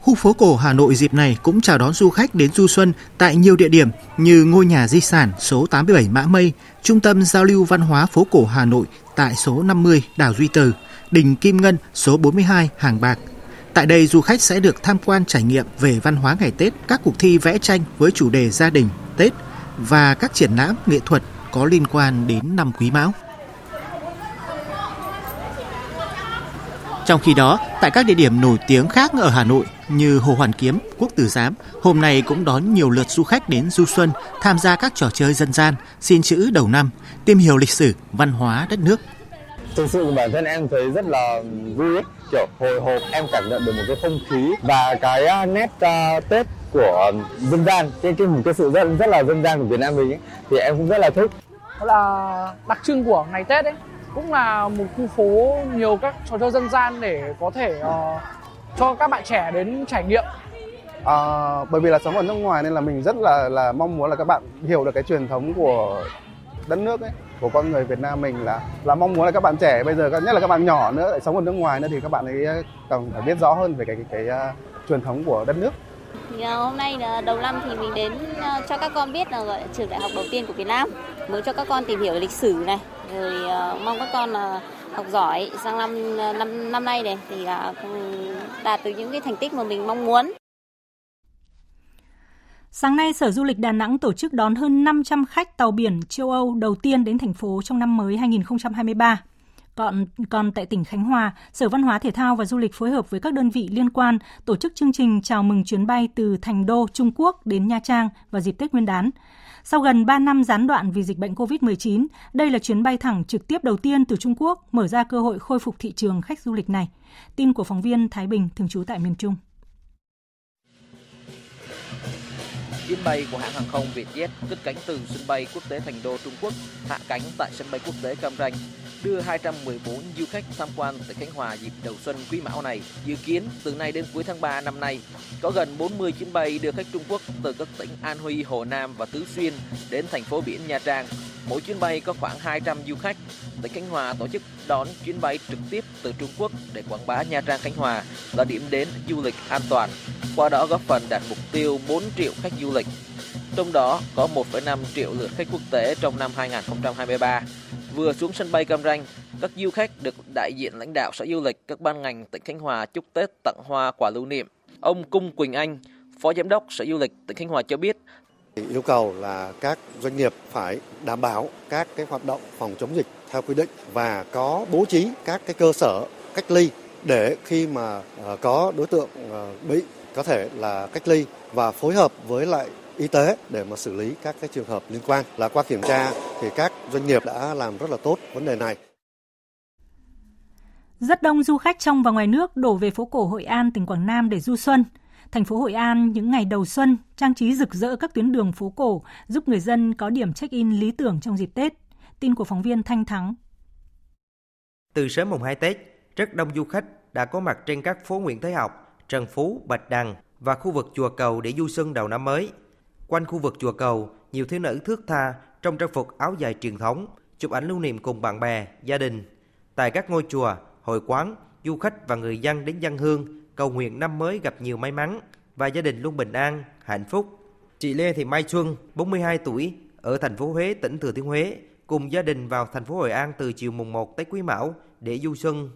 Khu phố cổ Hà Nội dịp này cũng chào đón du khách đến du xuân tại nhiều địa điểm như ngôi nhà di sản số 87 Mã Mây, Trung tâm Giao lưu Văn hóa phố cổ Hà Nội tại số 50 Đảo Duy Từ, Đình Kim Ngân số 42 Hàng Bạc. Tại đây, du khách sẽ được tham quan trải nghiệm về văn hóa ngày Tết, các cuộc thi vẽ tranh với chủ đề gia đình, Tết và các triển lãm nghệ thuật có liên quan đến năm Quý Mão. Trong khi đó, tại các địa điểm nổi tiếng khác ở Hà Nội như Hồ Hoàn Kiếm, Quốc Tử Giám, hôm nay cũng đón nhiều lượt du khách đến du xuân tham gia các trò chơi dân gian, xin chữ đầu năm, tìm hiểu lịch sử, văn hóa đất nước. Thực sự bản thân em thấy rất là vui ấy. kiểu hồi hộp em cảm nhận được một cái không khí và cái à, nét uh, Tết của dân gian cái cái một cái sự rất rất là dân gian của Việt Nam mình ấy, thì em cũng rất là thích. Đó là đặc trưng của ngày Tết ấy cũng là một khu phố nhiều các trò chơi dân gian để có thể uh, cho các bạn trẻ đến trải nghiệm à, bởi vì là sống ở nước ngoài nên là mình rất là là mong muốn là các bạn hiểu được cái truyền thống của đất nước ấy của con người Việt Nam mình là là mong muốn là các bạn trẻ bây giờ nhất là các bạn nhỏ nữa lại sống ở nước ngoài nữa thì các bạn ấy ờ, cần phải biết rõ hơn về cái cái, cái, cái uh, truyền thống của đất nước thì ờ, hôm nay đầu năm thì mình đến cho các con biết là gọi trường đại học đầu tiên của Việt Nam muốn cho các con tìm hiểu lịch sử này rồi mong các con là học giỏi sang năm năm năm nay này thì đạt được những cái thành tích mà mình mong muốn. Sáng nay, Sở Du lịch Đà Nẵng tổ chức đón hơn 500 khách tàu biển châu Âu đầu tiên đến thành phố trong năm mới 2023. Còn, còn tại tỉnh Khánh Hòa, Sở Văn hóa Thể thao và Du lịch phối hợp với các đơn vị liên quan tổ chức chương trình chào mừng chuyến bay từ Thành Đô, Trung Quốc đến Nha Trang vào dịp Tết Nguyên đán. Sau gần 3 năm gián đoạn vì dịch bệnh COVID-19, đây là chuyến bay thẳng trực tiếp đầu tiên từ Trung Quốc, mở ra cơ hội khôi phục thị trường khách du lịch này. Tin của phóng viên Thái Bình thường trú tại miền Trung. Chuyến bay của hãng hàng không Vietjet cất cánh từ sân bay quốc tế Thành Đô Trung Quốc, hạ cánh tại sân bay quốc tế Cam Ranh, đưa 214 du khách tham quan tại Khánh Hòa dịp đầu xuân quý mão này. Dự kiến từ nay đến cuối tháng 3 năm nay, có gần 40 chuyến bay đưa khách Trung Quốc từ các tỉnh An Huy, Hồ Nam và Tứ Xuyên đến thành phố biển Nha Trang. Mỗi chuyến bay có khoảng 200 du khách. Tỉnh Khánh Hòa tổ chức đón chuyến bay trực tiếp từ Trung Quốc để quảng bá Nha Trang Khánh Hòa là điểm đến du lịch an toàn. Qua đó góp phần đạt mục tiêu 4 triệu khách du lịch trong đó có 1,5 triệu lượt khách quốc tế trong năm 2023. Vừa xuống sân bay Cam Ranh, các du khách được đại diện lãnh đạo Sở Du lịch các ban ngành tỉnh Khánh Hòa chúc Tết tặng hoa quà lưu niệm. Ông Cung Quỳnh Anh, Phó Giám đốc Sở Du lịch tỉnh Khánh Hòa cho biết, yêu cầu là các doanh nghiệp phải đảm bảo các cái hoạt động phòng chống dịch theo quy định và có bố trí các cái cơ sở cách ly để khi mà ờ, có đối tượng ờ, bị có thể là cách ly và phối hợp với lại y tế để mà xử lý các cái trường hợp liên quan. Là qua kiểm tra thì các doanh nghiệp đã làm rất là tốt vấn đề này. Rất đông du khách trong và ngoài nước đổ về phố cổ Hội An, tỉnh Quảng Nam để du xuân. Thành phố Hội An những ngày đầu xuân trang trí rực rỡ các tuyến đường phố cổ, giúp người dân có điểm check-in lý tưởng trong dịp Tết. Tin của phóng viên Thanh Thắng. Từ sớm mùng 2 Tết, rất đông du khách đã có mặt trên các phố Nguyễn Thế Học, Trần Phú, Bạch Đằng và khu vực chùa Cầu để du xuân đầu năm mới. Quanh khu vực chùa Cầu, nhiều thiếu nữ thước tha trong trang phục áo dài truyền thống, chụp ảnh lưu niệm cùng bạn bè, gia đình. Tại các ngôi chùa, hội quán, du khách và người dân đến dân hương cầu nguyện năm mới gặp nhiều may mắn và gia đình luôn bình an, hạnh phúc. Chị Lê Thị Mai Xuân, 42 tuổi, ở thành phố Huế, tỉnh Thừa Thiên Huế, cùng gia đình vào thành phố Hội An từ chiều mùng 1 Tết Quý Mão để du xuân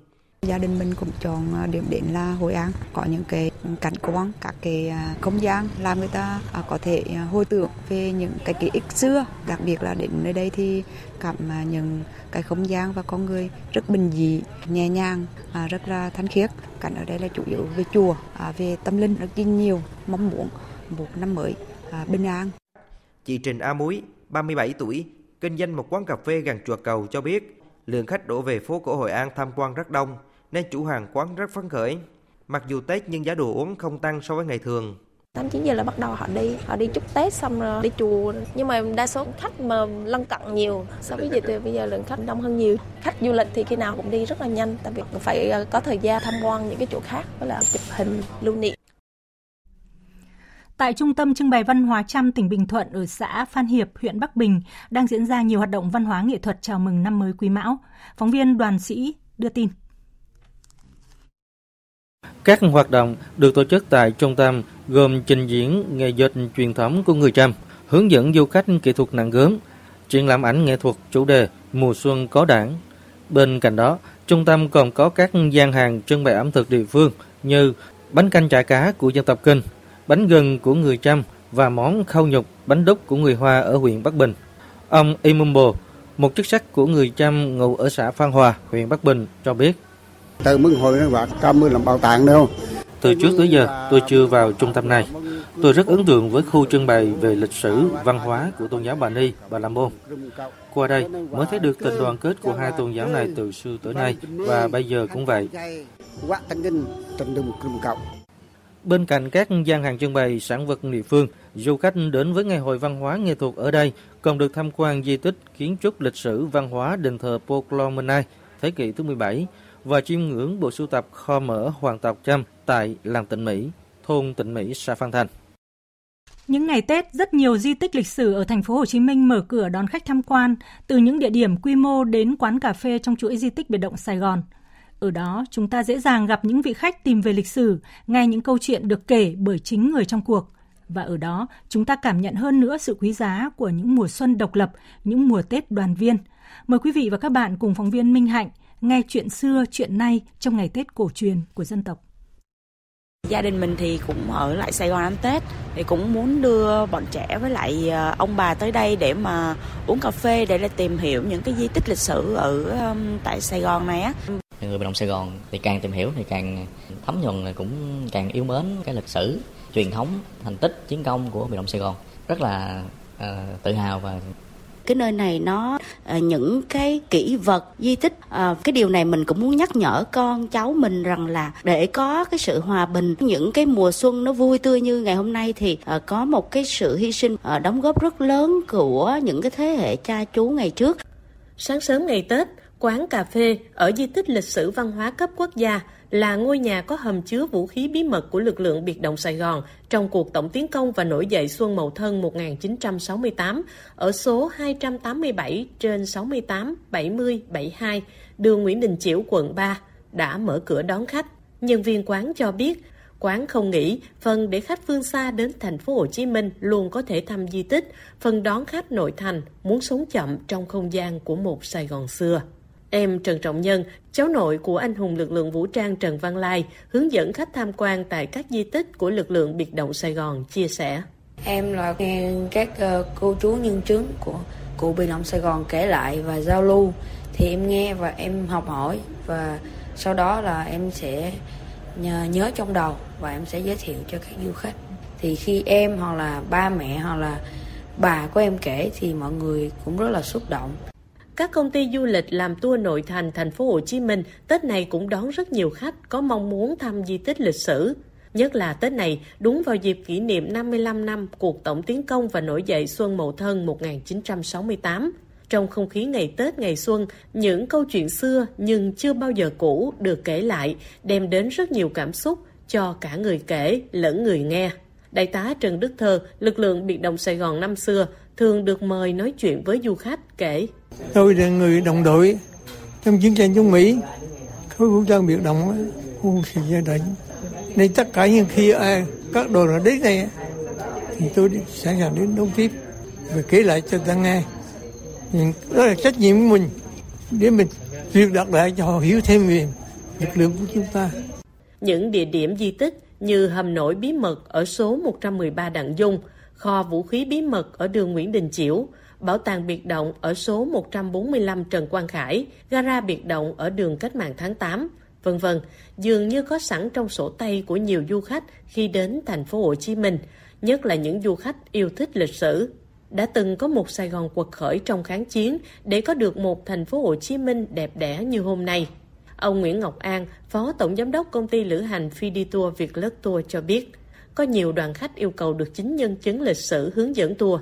Gia đình mình cũng chọn à, điểm đến là Hội An, có những cái cảnh quan, các cái à, không gian làm người ta à, có thể hồi tưởng về những cái ký ức xưa. Đặc biệt là đến nơi đây thì cảm nhận cái không gian và con người rất bình dị, nhẹ nhàng, rất là thanh khiết. Cảnh ở đây là chủ yếu về chùa, về tâm linh rất nhiều, mong muốn một năm mới bình an. Chị Trình A Muối, 37 tuổi, kinh doanh một quán cà phê gần chùa cầu cho biết lượng khách đổ về phố cổ Hội An tham quan rất đông nên chủ hàng quán rất phấn khởi. Mặc dù Tết nhưng giá đồ uống không tăng so với ngày thường. 8 9 giờ là bắt đầu họ đi, họ đi chúc Tết xong rồi đi chùa. Nhưng mà đa số khách mà lân cận nhiều. So với dịch thì bây giờ lượng khách đông hơn nhiều. Khách du lịch thì khi nào cũng đi rất là nhanh, tại vì phải có thời gian tham quan những cái chỗ khác với là chụp hình lưu niệm. Tại Trung tâm Trưng bày Văn hóa Trăm tỉnh Bình Thuận ở xã Phan Hiệp, huyện Bắc Bình đang diễn ra nhiều hoạt động văn hóa nghệ thuật chào mừng năm mới Quý Mão. Phóng viên Đoàn Sĩ đưa tin. Các hoạt động được tổ chức tại trung tâm gồm trình diễn nghề dệt truyền thống của người Trăm, hướng dẫn du khách kỹ thuật nặng gớm, triển lãm ảnh nghệ thuật chủ đề Mùa xuân có đảng. Bên cạnh đó, trung tâm còn có các gian hàng trưng bày ẩm thực địa phương như bánh canh chả cá của dân tộc Kinh, bánh gừng của người Trăm và món khâu nhục bánh đúc của người Hoa ở huyện Bắc Bình. Ông Imumbo, một chức sắc của người Trăm ngụ ở xã Phan Hòa, huyện Bắc Bình cho biết. Từ mừng hồi nó bạc trăm mươi làm bảo tàng đâu. Từ trước tới giờ, tôi chưa vào trung tâm này. Tôi rất ấn tượng với khu trưng bày về lịch sử, văn hóa của tôn giáo Bà Ni, Bà La Môn. Qua đây mới thấy được tình đoàn kết của hai tôn giáo này từ xưa tới nay và bây giờ cũng vậy. Bên cạnh các gian hàng trưng bày sản vật địa phương, du khách đến với Ngày hội văn hóa nghệ thuật ở đây còn được tham quan di tích kiến trúc lịch sử văn hóa đền thờ Poklomenai thế kỷ thứ 17 và chiêm ngưỡng bộ sưu tập kho mở hoàng tộc Trâm tại làng Tịnh Mỹ, thôn Tịnh Mỹ, xã Phan Thành. Những ngày Tết, rất nhiều di tích lịch sử ở thành phố Hồ Chí Minh mở cửa đón khách tham quan, từ những địa điểm quy mô đến quán cà phê trong chuỗi di tích biệt động Sài Gòn. Ở đó, chúng ta dễ dàng gặp những vị khách tìm về lịch sử, nghe những câu chuyện được kể bởi chính người trong cuộc. Và ở đó, chúng ta cảm nhận hơn nữa sự quý giá của những mùa xuân độc lập, những mùa Tết đoàn viên. Mời quý vị và các bạn cùng phóng viên Minh Hạnh nghe chuyện xưa, chuyện nay trong ngày Tết cổ truyền của dân tộc. Gia đình mình thì cũng ở lại Sài Gòn ăn Tết thì cũng muốn đưa bọn trẻ với lại ờ, ông bà tới đây để mà uống cà phê để tìm hiểu những cái di tích lịch sử ở tại Sài Gòn này á. Người Bình Đồng Sài Gòn thì càng tìm hiểu thì càng thấm nhuần cũng càng yêu mến cái lịch sử, truyền thống, thành tích, chiến công của Bình Đồng Sài Gòn. Rất là uh, tự hào và cái nơi này nó à, những cái kỷ vật di tích à, cái điều này mình cũng muốn nhắc nhở con cháu mình rằng là để có cái sự hòa bình, những cái mùa xuân nó vui tươi như ngày hôm nay thì à, có một cái sự hy sinh đóng góp rất lớn của những cái thế hệ cha chú ngày trước. Sáng sớm ngày tết, quán cà phê ở di tích lịch sử văn hóa cấp quốc gia là ngôi nhà có hầm chứa vũ khí bí mật của lực lượng biệt động Sài Gòn trong cuộc tổng tiến công và nổi dậy Xuân Mậu Thân 1968 ở số 287 trên 68 70 72 đường Nguyễn Đình Chiểu, quận 3 đã mở cửa đón khách. Nhân viên quán cho biết, quán không nghĩ phần để khách phương xa đến thành phố Hồ Chí Minh luôn có thể thăm di tích, phần đón khách nội thành muốn sống chậm trong không gian của một Sài Gòn xưa. Em Trần Trọng Nhân, cháu nội của anh hùng lực lượng vũ trang Trần Văn Lai, hướng dẫn khách tham quan tại các di tích của lực lượng biệt động Sài Gòn, chia sẻ. Em là nghe các ờ, cô chú nhân chứng của cụ biệt động Sài Gòn kể lại và giao lưu thì em nghe và em học hỏi và sau đó là em sẽ nhớ, nhớ trong đầu và em sẽ giới thiệu cho các du khách. Thì khi em hoặc là ba mẹ hoặc là bà của em kể thì mọi người cũng rất là xúc động các công ty du lịch làm tour nội thành thành phố Hồ Chí Minh Tết này cũng đón rất nhiều khách có mong muốn thăm di tích lịch sử. Nhất là Tết này đúng vào dịp kỷ niệm 55 năm cuộc tổng tiến công và nổi dậy Xuân Mậu Thân 1968. Trong không khí ngày Tết ngày Xuân, những câu chuyện xưa nhưng chưa bao giờ cũ được kể lại, đem đến rất nhiều cảm xúc cho cả người kể lẫn người nghe. Đại tá Trần Đức Thơ, lực lượng biệt động Sài Gòn năm xưa, thường được mời nói chuyện với du khách kể. Tôi là người đồng đội trong chiến tranh chống Mỹ, khối vũ trang biệt động quân sự gia đình. Nên tất cả những khi ai, các đội nào đến đây thì tôi sẵn sàng đến đón tiếp và kể lại cho ta nghe. Nhưng đó là trách nhiệm của mình để mình truyền đạt lại cho họ hiểu thêm về lực lượng của chúng ta. Những địa điểm di tích như hầm nổi bí mật ở số 113 Đặng Dung, kho vũ khí bí mật ở đường Nguyễn Đình Chiểu, bảo tàng biệt động ở số 145 Trần Quang Khải, gara biệt động ở đường Cách mạng tháng 8, vân vân, dường như có sẵn trong sổ tay của nhiều du khách khi đến thành phố Hồ Chí Minh, nhất là những du khách yêu thích lịch sử. Đã từng có một Sài Gòn quật khởi trong kháng chiến để có được một thành phố Hồ Chí Minh đẹp đẽ như hôm nay. Ông Nguyễn Ngọc An, Phó Tổng Giám đốc Công ty Lữ hành Phi Tour Việt Lất Tour cho biết, có nhiều đoàn khách yêu cầu được chính nhân chứng lịch sử hướng dẫn tour.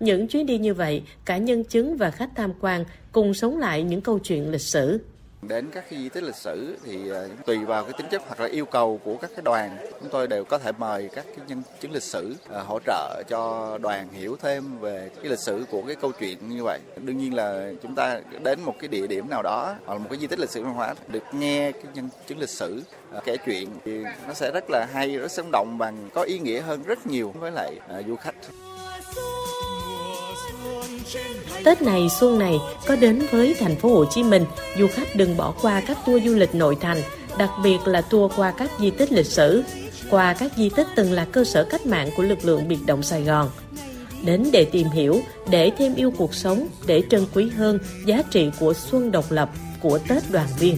Những chuyến đi như vậy, cả nhân chứng và khách tham quan cùng sống lại những câu chuyện lịch sử. Đến các cái di tích lịch sử thì ờ, tùy vào cái tính chất hoặc là yêu cầu của các cái đoàn, chúng tôi đều có thể mời các cái nhân chứng lịch sử ờ, hỗ trợ cho đoàn hiểu thêm về cái lịch sử của cái câu chuyện như vậy. Đương nhiên là chúng ta đến một cái địa điểm nào đó hoặc là một cái di tích lịch sử văn hóa được nghe cái nhân chứng lịch sử ờ, kể chuyện thì nó sẽ rất là hay, rất sống động và có ý nghĩa hơn rất nhiều với lại du khách. Tết này xuân này có đến với thành phố Hồ Chí Minh, du khách đừng bỏ qua các tour du lịch nội thành, đặc biệt là tour qua các di tích lịch sử, qua các di tích từng là cơ sở cách mạng của lực lượng biệt động Sài Gòn. Đến để tìm hiểu, để thêm yêu cuộc sống, để trân quý hơn giá trị của xuân độc lập, của Tết đoàn viên.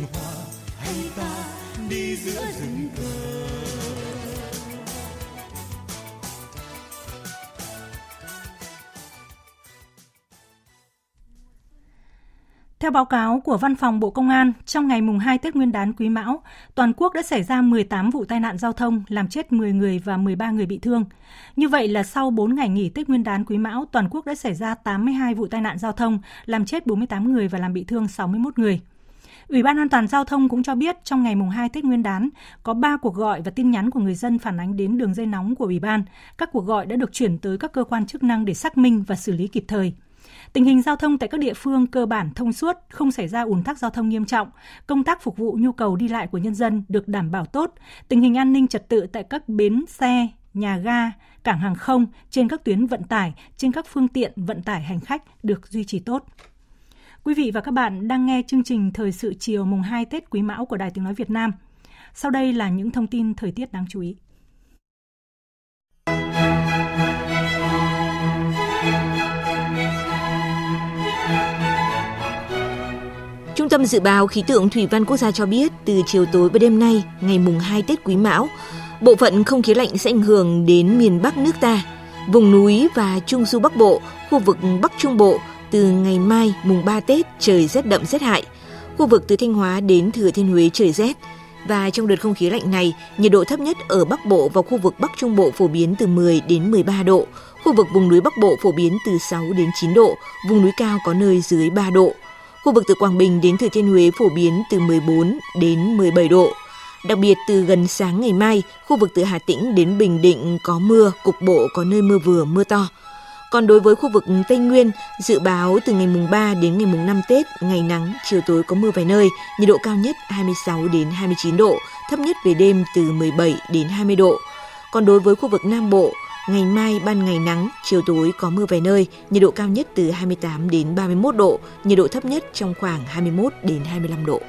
Theo báo cáo của Văn phòng Bộ Công an, trong ngày mùng 2 Tết Nguyên đán Quý Mão, toàn quốc đã xảy ra 18 vụ tai nạn giao thông, làm chết 10 người và 13 người bị thương. Như vậy là sau 4 ngày nghỉ Tết Nguyên đán Quý Mão, toàn quốc đã xảy ra 82 vụ tai nạn giao thông, làm chết 48 người và làm bị thương 61 người. Ủy ban An toàn giao thông cũng cho biết trong ngày mùng 2 Tết Nguyên đán có 3 cuộc gọi và tin nhắn của người dân phản ánh đến đường dây nóng của Ủy ban. Các cuộc gọi đã được chuyển tới các cơ quan chức năng để xác minh và xử lý kịp thời. Tình hình giao thông tại các địa phương cơ bản thông suốt, không xảy ra ùn tắc giao thông nghiêm trọng, công tác phục vụ nhu cầu đi lại của nhân dân được đảm bảo tốt, tình hình an ninh trật tự tại các bến xe, nhà ga, cảng hàng không, trên các tuyến vận tải, trên các phương tiện vận tải hành khách được duy trì tốt. Quý vị và các bạn đang nghe chương trình Thời sự chiều mùng 2 Tết Quý Mão của Đài Tiếng Nói Việt Nam. Sau đây là những thông tin thời tiết đáng chú ý. Tâm Dự báo Khí tượng Thủy văn Quốc gia cho biết từ chiều tối và đêm nay, ngày mùng 2 Tết Quý Mão, bộ phận không khí lạnh sẽ ảnh hưởng đến miền Bắc nước ta. Vùng núi và Trung du Bắc Bộ, khu vực Bắc Trung Bộ từ ngày mai mùng 3 Tết trời rét đậm rét hại. Khu vực từ Thanh Hóa đến Thừa Thiên Huế trời rét. Và trong đợt không khí lạnh này, nhiệt độ thấp nhất ở Bắc Bộ và khu vực Bắc Trung Bộ phổ biến từ 10 đến 13 độ. Khu vực vùng núi Bắc Bộ phổ biến từ 6 đến 9 độ, vùng núi cao có nơi dưới 3 độ. Khu vực từ Quảng Bình đến Thừa Thiên Huế phổ biến từ 14 đến 17 độ. Đặc biệt từ gần sáng ngày mai, khu vực từ Hà Tĩnh đến Bình Định có mưa, cục bộ có nơi mưa vừa, mưa to. Còn đối với khu vực Tây Nguyên, dự báo từ ngày mùng 3 đến ngày mùng 5 Tết, ngày nắng, chiều tối có mưa vài nơi, nhiệt độ cao nhất 26 đến 29 độ, thấp nhất về đêm từ 17 đến 20 độ. Còn đối với khu vực Nam Bộ, Ngày mai ban ngày nắng, chiều tối có mưa vài nơi, nhiệt độ cao nhất từ 28 đến 31 độ, nhiệt độ thấp nhất trong khoảng 21 đến 25 độ.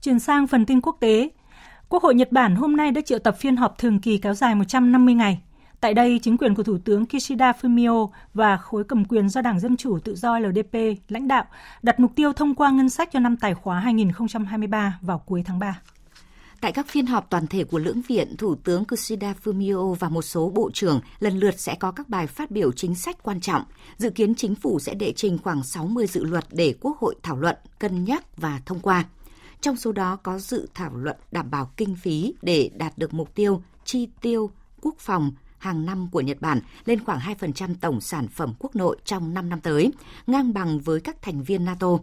Chuyển sang phần tin quốc tế, Quốc hội Nhật Bản hôm nay đã triệu tập phiên họp thường kỳ kéo dài 150 ngày. Tại đây, chính quyền của Thủ tướng Kishida Fumio và khối cầm quyền do Đảng Dân Chủ Tự do LDP lãnh đạo đặt mục tiêu thông qua ngân sách cho năm tài khóa 2023 vào cuối tháng 3. Tại các phiên họp toàn thể của lưỡng viện, Thủ tướng Kishida Fumio và một số bộ trưởng lần lượt sẽ có các bài phát biểu chính sách quan trọng. Dự kiến chính phủ sẽ đệ trình khoảng 60 dự luật để Quốc hội thảo luận, cân nhắc và thông qua. Trong số đó có dự thảo luận đảm bảo kinh phí để đạt được mục tiêu chi tiêu quốc phòng hàng năm của Nhật Bản lên khoảng 2% tổng sản phẩm quốc nội trong 5 năm tới, ngang bằng với các thành viên NATO.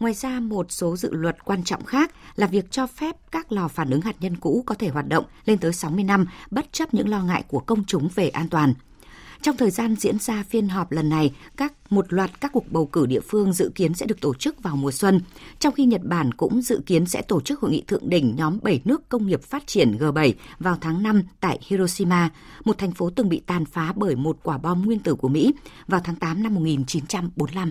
Ngoài ra, một số dự luật quan trọng khác là việc cho phép các lò phản ứng hạt nhân cũ có thể hoạt động lên tới 60 năm bất chấp những lo ngại của công chúng về an toàn. Trong thời gian diễn ra phiên họp lần này, các một loạt các cuộc bầu cử địa phương dự kiến sẽ được tổ chức vào mùa xuân, trong khi Nhật Bản cũng dự kiến sẽ tổ chức hội nghị thượng đỉnh nhóm 7 nước công nghiệp phát triển G7 vào tháng 5 tại Hiroshima, một thành phố từng bị tàn phá bởi một quả bom nguyên tử của Mỹ vào tháng 8 năm 1945.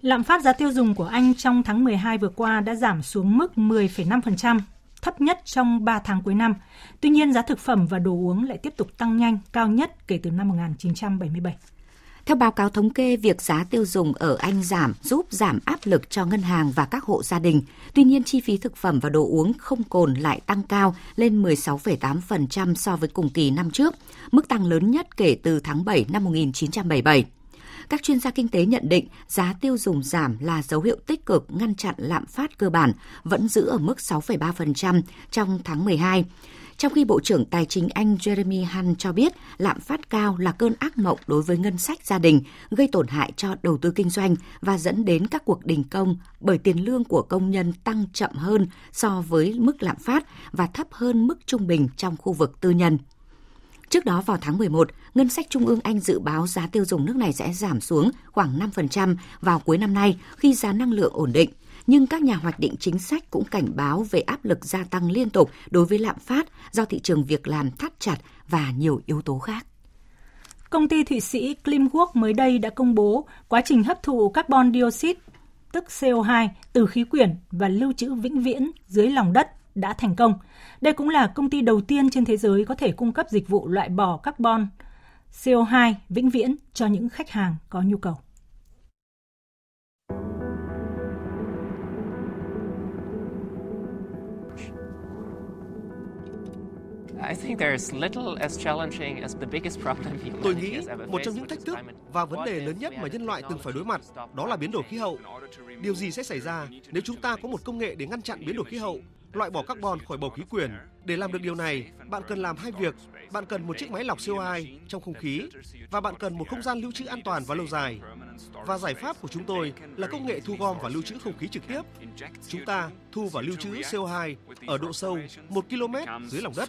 Lạm phát giá tiêu dùng của Anh trong tháng 12 vừa qua đã giảm xuống mức 10,5%, thấp nhất trong 3 tháng cuối năm. Tuy nhiên, giá thực phẩm và đồ uống lại tiếp tục tăng nhanh, cao nhất kể từ năm 1977. Theo báo cáo thống kê, việc giá tiêu dùng ở Anh giảm giúp giảm áp lực cho ngân hàng và các hộ gia đình. Tuy nhiên, chi phí thực phẩm và đồ uống không cồn lại tăng cao lên 16,8% so với cùng kỳ năm trước, mức tăng lớn nhất kể từ tháng 7 năm 1977. Các chuyên gia kinh tế nhận định giá tiêu dùng giảm là dấu hiệu tích cực ngăn chặn lạm phát cơ bản, vẫn giữ ở mức 6,3% trong tháng 12 trong khi Bộ trưởng Tài chính Anh Jeremy Hunt cho biết lạm phát cao là cơn ác mộng đối với ngân sách gia đình, gây tổn hại cho đầu tư kinh doanh và dẫn đến các cuộc đình công bởi tiền lương của công nhân tăng chậm hơn so với mức lạm phát và thấp hơn mức trung bình trong khu vực tư nhân. Trước đó vào tháng 11, ngân sách trung ương Anh dự báo giá tiêu dùng nước này sẽ giảm xuống khoảng 5% vào cuối năm nay khi giá năng lượng ổn định nhưng các nhà hoạch định chính sách cũng cảnh báo về áp lực gia tăng liên tục đối với lạm phát do thị trường việc làm thắt chặt và nhiều yếu tố khác. Công ty Thụy Sĩ Klimwork mới đây đã công bố quá trình hấp thụ carbon dioxide, tức CO2, từ khí quyển và lưu trữ vĩnh viễn dưới lòng đất đã thành công. Đây cũng là công ty đầu tiên trên thế giới có thể cung cấp dịch vụ loại bỏ carbon CO2 vĩnh viễn cho những khách hàng có nhu cầu. Tôi nghĩ một trong những thách thức và vấn đề lớn nhất mà nhân loại từng phải đối mặt đó là biến đổi khí hậu. Điều gì sẽ xảy ra nếu chúng ta có một công nghệ để ngăn chặn biến đổi khí hậu, loại bỏ carbon khỏi bầu khí quyển? Để làm được điều này, bạn cần làm hai việc. Bạn cần một chiếc máy lọc CO2 trong không khí và bạn cần một không gian lưu trữ an toàn và lâu dài. Và giải pháp của chúng tôi là công nghệ thu gom và lưu trữ không khí trực tiếp. Chúng ta thu và lưu trữ CO2 ở độ sâu 1 km dưới lòng đất.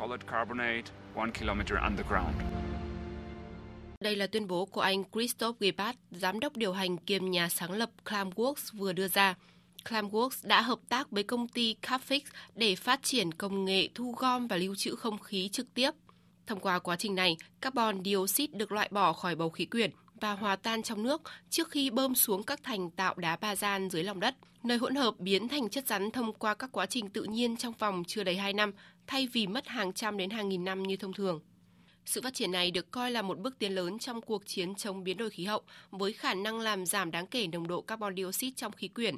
Đây là tuyên bố của anh Christoph Gebhardt, giám đốc điều hành kiêm nhà sáng lập Climeworks vừa đưa ra. Climeworks đã hợp tác với công ty Capfix để phát triển công nghệ thu gom và lưu trữ không khí trực tiếp. Thông qua quá trình này, carbon dioxide được loại bỏ khỏi bầu khí quyển và hòa tan trong nước trước khi bơm xuống các thành tạo đá ba gian dưới lòng đất, nơi hỗn hợp biến thành chất rắn thông qua các quá trình tự nhiên trong vòng chưa đầy 2 năm, thay vì mất hàng trăm đến hàng nghìn năm như thông thường. Sự phát triển này được coi là một bước tiến lớn trong cuộc chiến chống biến đổi khí hậu với khả năng làm giảm đáng kể nồng độ carbon dioxide trong khí quyển.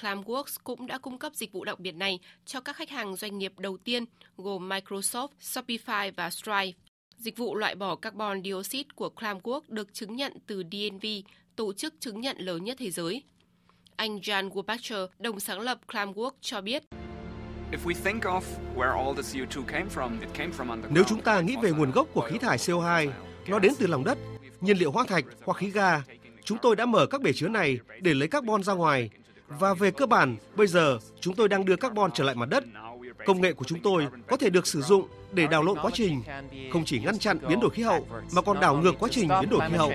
Climeworks cũng đã cung cấp dịch vụ đặc biệt này cho các khách hàng doanh nghiệp đầu tiên gồm Microsoft, Shopify và Stripe. Dịch vụ loại bỏ carbon dioxide của Climeworks được chứng nhận từ DNV, tổ chức chứng nhận lớn nhất thế giới. Anh Jan Gorbachev, đồng sáng lập Climeworks cho biết, nếu chúng ta nghĩ về nguồn gốc của khí thải CO2, nó đến từ lòng đất, nhiên liệu hóa thạch hoặc khí ga. Chúng tôi đã mở các bể chứa này để lấy carbon ra ngoài. Và về cơ bản, bây giờ chúng tôi đang đưa carbon trở lại mặt đất. Công nghệ của chúng tôi có thể được sử dụng để đảo lộn quá trình, không chỉ ngăn chặn biến đổi khí hậu mà còn đảo ngược quá trình biến đổi khí hậu.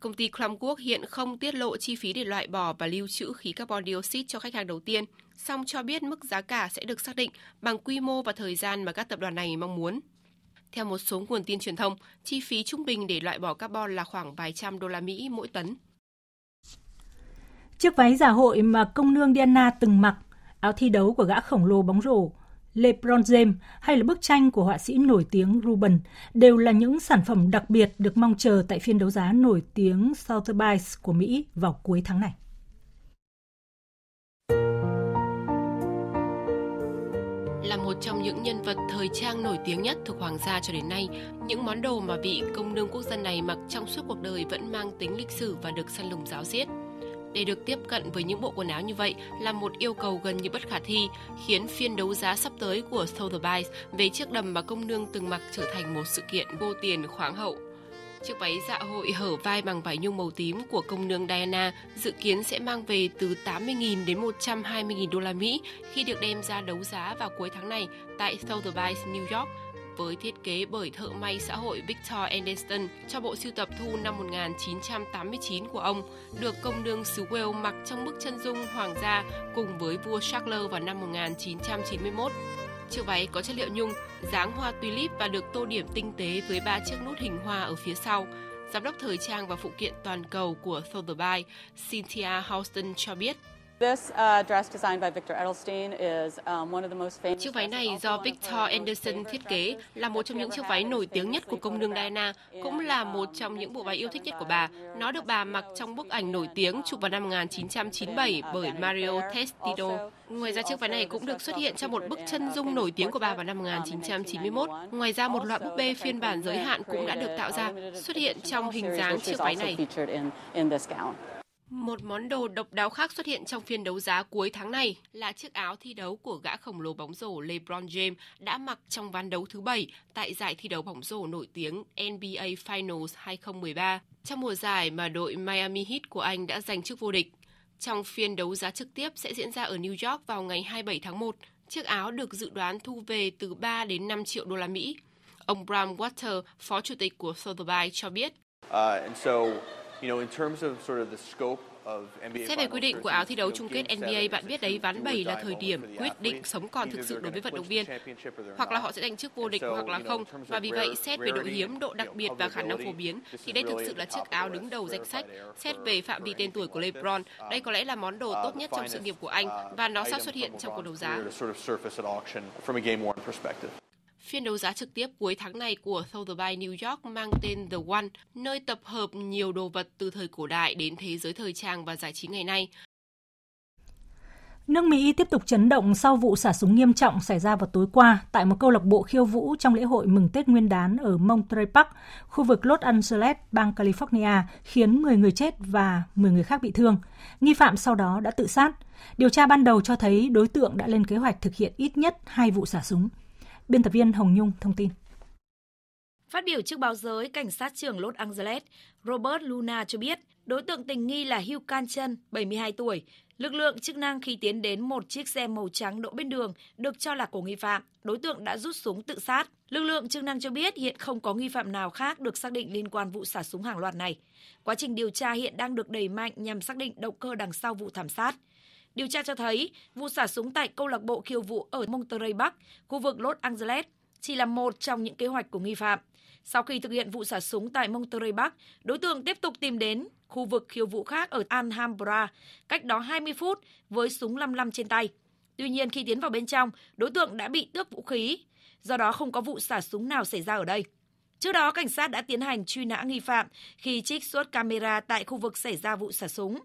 Công ty Climeworks hiện không tiết lộ chi phí để loại bỏ và lưu trữ khí carbon dioxide cho khách hàng đầu tiên, song cho biết mức giá cả sẽ được xác định bằng quy mô và thời gian mà các tập đoàn này mong muốn. Theo một số nguồn tin truyền thông, chi phí trung bình để loại bỏ carbon là khoảng vài trăm đô la Mỹ mỗi tấn. Chiếc váy giả hội mà công nương Diana từng mặc, áo thi đấu của gã khổng lồ bóng rổ LeBron James hay là bức tranh của họa sĩ nổi tiếng Ruben đều là những sản phẩm đặc biệt được mong chờ tại phiên đấu giá nổi tiếng Sotheby's của Mỹ vào cuối tháng này. Là một trong những nhân vật thời trang nổi tiếng nhất thuộc hoàng gia cho đến nay, những món đồ mà vị công nương quốc dân này mặc trong suốt cuộc đời vẫn mang tính lịch sử và được săn lùng giáo diết. Để được tiếp cận với những bộ quần áo như vậy là một yêu cầu gần như bất khả thi, khiến phiên đấu giá sắp tới của Sotheby's về chiếc đầm mà công nương từng mặc trở thành một sự kiện vô tiền khoáng hậu. Chiếc váy dạ hội hở vai bằng vải nhung màu tím của công nương Diana dự kiến sẽ mang về từ 80.000 đến 120.000 đô la Mỹ khi được đem ra đấu giá vào cuối tháng này tại Sotheby's New York với thiết kế bởi thợ may xã hội Victor Anderson cho bộ sưu tập thu năm 1989 của ông, được công nương xứ Wales mặc trong bức chân dung hoàng gia cùng với vua Charles vào năm 1991. Chiếc váy có chất liệu nhung, dáng hoa tulip và được tô điểm tinh tế với ba chiếc nút hình hoa ở phía sau. Giám đốc thời trang và phụ kiện toàn cầu của Sotheby's, Cynthia Houston cho biết, Chiếc váy này do Victor Anderson thiết kế là một trong những chiếc váy nổi tiếng nhất của công nương Diana, cũng là một trong những bộ váy yêu thích nhất của bà. Nó được bà mặc trong bức ảnh nổi tiếng chụp vào năm 1997 bởi Mario Testino. Ngoài ra chiếc váy này cũng được xuất hiện trong một bức chân dung nổi tiếng của bà vào năm 1991. Ngoài ra một loại búp bê phiên bản giới hạn cũng đã được tạo ra, xuất hiện trong hình dáng chiếc váy này. Một món đồ độc đáo khác xuất hiện trong phiên đấu giá cuối tháng này là chiếc áo thi đấu của gã khổng lồ bóng rổ LeBron James đã mặc trong ván đấu thứ bảy tại giải thi đấu bóng rổ nổi tiếng NBA Finals 2013 trong mùa giải mà đội Miami Heat của Anh đã giành chức vô địch. Trong phiên đấu giá trực tiếp sẽ diễn ra ở New York vào ngày 27 tháng 1, chiếc áo được dự đoán thu về từ 3 đến 5 triệu đô la Mỹ. Ông Bram Water, phó chủ tịch của Sotheby's cho biết. Uh, and so, you know, in terms of sort of the scope Xét về quy định của áo thi đấu chung kết NBA, bạn biết đấy, ván 7 là thời điểm quyết định sống còn thực sự đối với vận động viên. Hoặc là họ sẽ giành chức vô địch hoặc là không. Và vì vậy, xét về độ hiếm, độ đặc biệt và khả năng phổ biến, thì đây thực sự là chiếc áo đứng đầu danh sách. Xét về phạm vi tên tuổi của LeBron, đây có lẽ là món đồ tốt nhất trong sự nghiệp của anh và nó sắp xuất hiện trong cuộc đấu giá. Phiên đấu giá trực tiếp cuối tháng này của Sotheby's New York mang tên The One, nơi tập hợp nhiều đồ vật từ thời cổ đại đến thế giới thời trang và giải trí ngày nay. Nước Mỹ tiếp tục chấn động sau vụ xả súng nghiêm trọng xảy ra vào tối qua tại một câu lạc bộ khiêu vũ trong lễ hội mừng Tết Nguyên đán ở Monterey Park, khu vực Los Angeles, bang California, khiến 10 người chết và 10 người khác bị thương. Nghi phạm sau đó đã tự sát. Điều tra ban đầu cho thấy đối tượng đã lên kế hoạch thực hiện ít nhất hai vụ xả súng. Biên tập viên Hồng Nhung thông tin. Phát biểu trước báo giới, cảnh sát trưởng Los Angeles Robert Luna cho biết đối tượng tình nghi là Hugh Canton, 72 tuổi. Lực lượng chức năng khi tiến đến một chiếc xe màu trắng đỗ bên đường được cho là của nghi phạm, đối tượng đã rút súng tự sát. Lực lượng chức năng cho biết hiện không có nghi phạm nào khác được xác định liên quan vụ xả súng hàng loạt này. Quá trình điều tra hiện đang được đẩy mạnh nhằm xác định động cơ đằng sau vụ thảm sát. Điều tra cho thấy, vụ xả súng tại câu lạc bộ khiêu vũ ở Monterey Bắc, khu vực Los Angeles, chỉ là một trong những kế hoạch của nghi phạm. Sau khi thực hiện vụ xả súng tại Monterey Bắc, đối tượng tiếp tục tìm đến khu vực khiêu vũ khác ở Alhambra, cách đó 20 phút với súng 55 trên tay. Tuy nhiên khi tiến vào bên trong, đối tượng đã bị tước vũ khí, do đó không có vụ xả súng nào xảy ra ở đây. Trước đó, cảnh sát đã tiến hành truy nã nghi phạm khi trích xuất camera tại khu vực xảy ra vụ xả súng.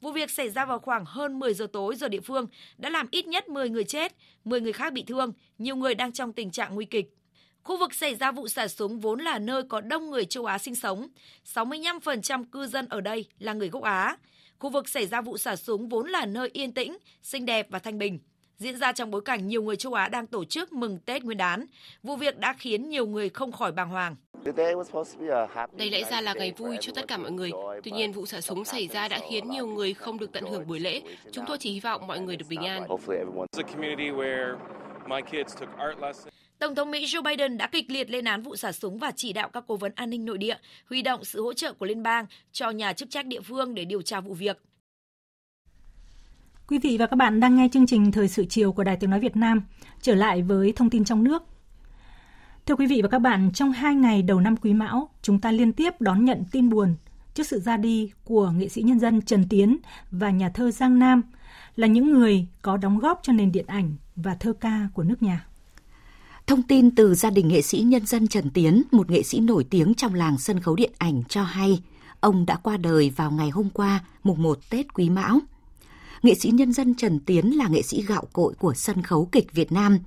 Vụ việc xảy ra vào khoảng hơn 10 giờ tối giờ địa phương đã làm ít nhất 10 người chết, 10 người khác bị thương, nhiều người đang trong tình trạng nguy kịch. Khu vực xảy ra vụ xả súng vốn là nơi có đông người châu Á sinh sống. 65% cư dân ở đây là người gốc Á. Khu vực xảy ra vụ xả súng vốn là nơi yên tĩnh, xinh đẹp và thanh bình. Diễn ra trong bối cảnh nhiều người châu Á đang tổ chức mừng Tết Nguyên đán. Vụ việc đã khiến nhiều người không khỏi bàng hoàng. Đây lẽ ra là ngày vui cho tất cả mọi người. Tuy nhiên, vụ xả súng xảy ra đã khiến nhiều người không được tận hưởng buổi lễ. Chúng tôi chỉ hy vọng mọi người được bình an. Tổng thống Mỹ Joe Biden đã kịch liệt lên án vụ xả súng và chỉ đạo các cố vấn an ninh nội địa huy động sự hỗ trợ của liên bang cho nhà chức trách địa phương để điều tra vụ việc. Quý vị và các bạn đang nghe chương trình Thời sự chiều của Đài Tiếng Nói Việt Nam. Trở lại với thông tin trong nước. Thưa quý vị và các bạn, trong hai ngày đầu năm Quý Mão, chúng ta liên tiếp đón nhận tin buồn trước sự ra đi của nghệ sĩ nhân dân Trần Tiến và nhà thơ Giang Nam là những người có đóng góp cho nền điện ảnh và thơ ca của nước nhà. Thông tin từ gia đình nghệ sĩ nhân dân Trần Tiến, một nghệ sĩ nổi tiếng trong làng sân khấu điện ảnh cho hay, ông đã qua đời vào ngày hôm qua, mùng 1 Tết Quý Mão. Nghệ sĩ nhân dân Trần Tiến là nghệ sĩ gạo cội của sân khấu kịch Việt Nam.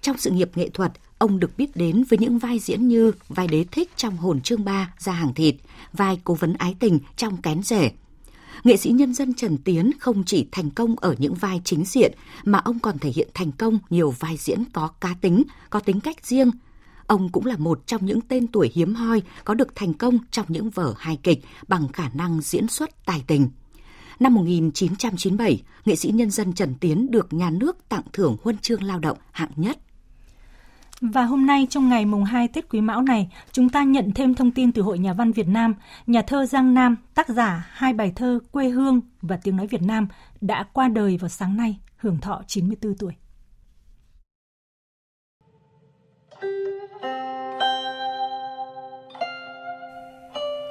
Trong sự nghiệp nghệ thuật, ông được biết đến với những vai diễn như vai đế thích trong Hồn Trương Ba ra hàng thịt, vai cố vấn ái tình trong Kén rể. Nghệ sĩ nhân dân Trần Tiến không chỉ thành công ở những vai chính diện mà ông còn thể hiện thành công nhiều vai diễn có cá tính, có tính cách riêng. Ông cũng là một trong những tên tuổi hiếm hoi có được thành công trong những vở hài kịch bằng khả năng diễn xuất tài tình. Năm 1997, nghệ sĩ nhân dân Trần Tiến được nhà nước tặng thưởng huân chương lao động hạng nhất. Và hôm nay trong ngày mùng 2 Tết Quý Mão này, chúng ta nhận thêm thông tin từ Hội Nhà văn Việt Nam, nhà thơ Giang Nam, tác giả hai bài thơ Quê hương và Tiếng nói Việt Nam đã qua đời vào sáng nay, hưởng thọ 94 tuổi.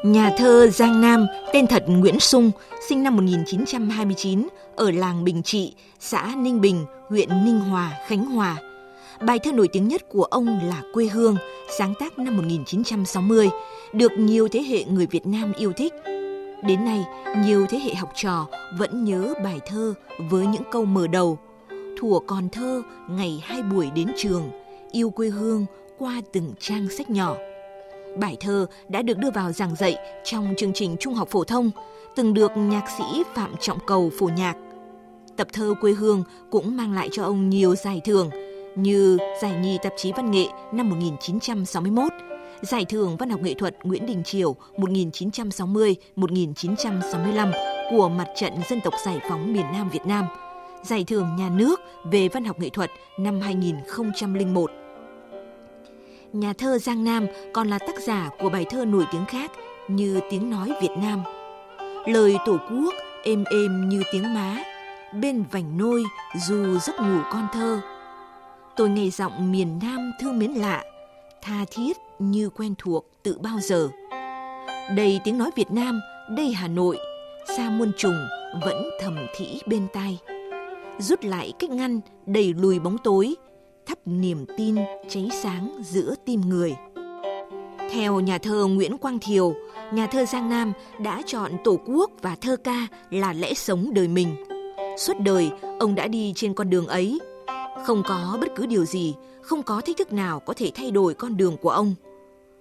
Nhà thơ Giang Nam, tên thật Nguyễn Sung, sinh năm 1929 ở làng Bình Trị, xã Ninh Bình, huyện Ninh Hòa, Khánh Hòa. Bài thơ nổi tiếng nhất của ông là Quê hương, sáng tác năm 1960, được nhiều thế hệ người Việt Nam yêu thích. Đến nay, nhiều thế hệ học trò vẫn nhớ bài thơ với những câu mở đầu. Thủa còn thơ, ngày hai buổi đến trường, yêu quê hương qua từng trang sách nhỏ – Bài thơ đã được đưa vào giảng dạy trong chương trình trung học phổ thông, từng được nhạc sĩ Phạm Trọng Cầu phổ nhạc. Tập thơ quê hương cũng mang lại cho ông nhiều giải thưởng như Giải nhì tạp chí văn nghệ năm 1961, Giải thưởng văn học nghệ thuật Nguyễn Đình Triều 1960-1965 của Mặt trận Dân tộc Giải phóng miền Nam Việt Nam, Giải thưởng Nhà nước về văn học nghệ thuật năm 2001 nhà thơ Giang Nam còn là tác giả của bài thơ nổi tiếng khác như Tiếng nói Việt Nam. Lời Tổ quốc êm êm như tiếng má, bên vành nôi dù giấc ngủ con thơ. Tôi nghe giọng miền Nam thương mến lạ, tha thiết như quen thuộc tự bao giờ. Đây tiếng nói Việt Nam, đây Hà Nội, xa muôn trùng vẫn thầm thỉ bên tai. Rút lại cách ngăn, đẩy lùi bóng tối, thắp niềm tin cháy sáng giữa tim người. Theo nhà thơ Nguyễn Quang Thiều, nhà thơ Giang Nam đã chọn Tổ quốc và thơ ca là lẽ sống đời mình. Suốt đời, ông đã đi trên con đường ấy. Không có bất cứ điều gì, không có thách thức nào có thể thay đổi con đường của ông.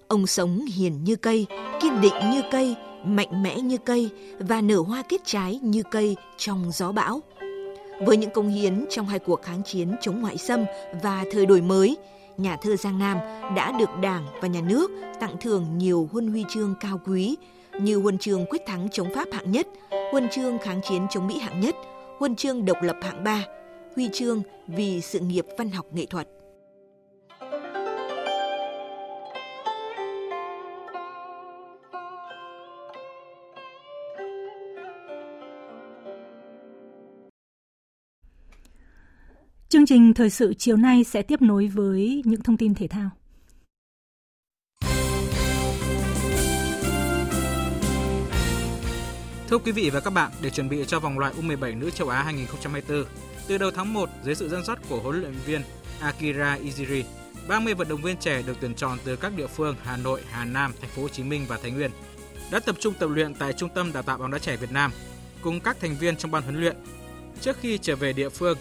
Ông sống hiền như cây, kiên định như cây, mạnh mẽ như cây và nở hoa kết trái như cây trong gió bão. Với những công hiến trong hai cuộc kháng chiến chống ngoại xâm và thời đổi mới, nhà thơ Giang Nam đã được Đảng và Nhà nước tặng thưởng nhiều huân huy chương cao quý như huân chương quyết thắng chống Pháp hạng nhất, huân chương kháng chiến chống Mỹ hạng nhất, huân chương độc lập hạng ba, huy chương vì sự nghiệp văn học nghệ thuật. Chương trình thời sự chiều nay sẽ tiếp nối với những thông tin thể thao. Thưa quý vị và các bạn, để chuẩn bị cho vòng loại U17 nữ châu Á 2024, từ đầu tháng 1 dưới sự dẫn dắt của huấn luyện viên Akira Iziri, 30 vận động viên trẻ được tuyển chọn từ các địa phương Hà Nội, Hà Nam, Thành phố Hồ Chí Minh và Thái Nguyên đã tập trung tập luyện tại Trung tâm Đào tạo bóng đá trẻ Việt Nam cùng các thành viên trong ban huấn luyện. Trước khi trở về địa phương,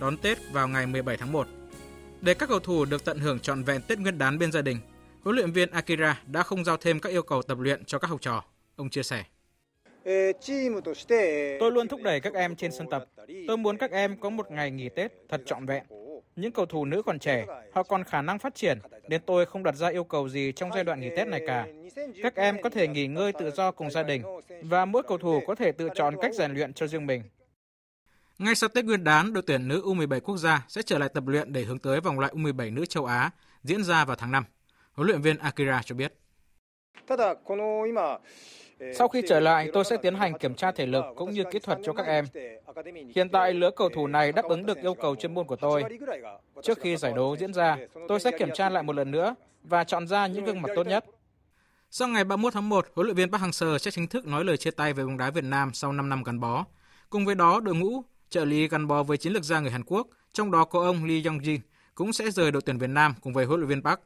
đón Tết vào ngày 17 tháng 1. Để các cầu thủ được tận hưởng trọn vẹn Tết Nguyên đán bên gia đình, huấn luyện viên Akira đã không giao thêm các yêu cầu tập luyện cho các học trò. Ông chia sẻ. Tôi luôn thúc đẩy các em trên sân tập. Tôi muốn các em có một ngày nghỉ Tết thật trọn vẹn. Những cầu thủ nữ còn trẻ, họ còn khả năng phát triển, nên tôi không đặt ra yêu cầu gì trong giai đoạn nghỉ Tết này cả. Các em có thể nghỉ ngơi tự do cùng gia đình, và mỗi cầu thủ có thể tự chọn cách rèn luyện cho riêng mình. Ngay sau Tết Nguyên đán, đội tuyển nữ U17 quốc gia sẽ trở lại tập luyện để hướng tới vòng loại U17 nữ châu Á diễn ra vào tháng 5. Huấn luyện viên Akira cho biết. Sau khi trở lại, tôi sẽ tiến hành kiểm tra thể lực cũng như kỹ thuật cho các em. Hiện tại, lứa cầu thủ này đáp ứng được yêu cầu chuyên môn của tôi. Trước khi giải đấu diễn ra, tôi sẽ kiểm tra lại một lần nữa và chọn ra những gương mặt tốt nhất. Sau ngày 31 tháng 1, huấn luyện viên Park Hang-seo sẽ chính thức nói lời chia tay về bóng đá Việt Nam sau 5 năm gắn bó. Cùng với đó, đội ngũ trợ lý gắn bó với chiến lược gia người Hàn Quốc, trong đó có ông Lee Yong-jin, cũng sẽ rời đội tuyển Việt Nam cùng với huấn luyện viên Park.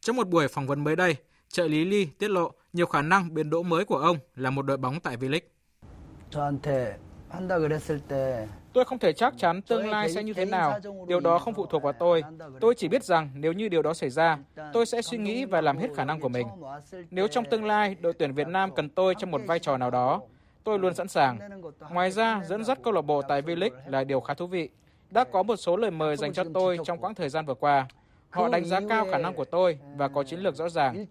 Trong một buổi phỏng vấn mới đây, trợ lý Lee tiết lộ nhiều khả năng biến đỗ mới của ông là một đội bóng tại V-League. Tôi không thể chắc chắn tương lai sẽ như thế nào, điều đó không phụ thuộc vào tôi. Tôi chỉ biết rằng nếu như điều đó xảy ra, tôi sẽ suy nghĩ và làm hết khả năng của mình. Nếu trong tương lai đội tuyển Việt Nam cần tôi trong một vai trò nào đó, tôi luôn sẵn sàng. Ngoài ra, dẫn dắt câu lạc bộ tại V-League là điều khá thú vị. Đã có một số lời mời dành cho tôi trong quãng thời gian vừa qua. Họ đánh giá cao khả năng của tôi và có chiến lược rõ ràng.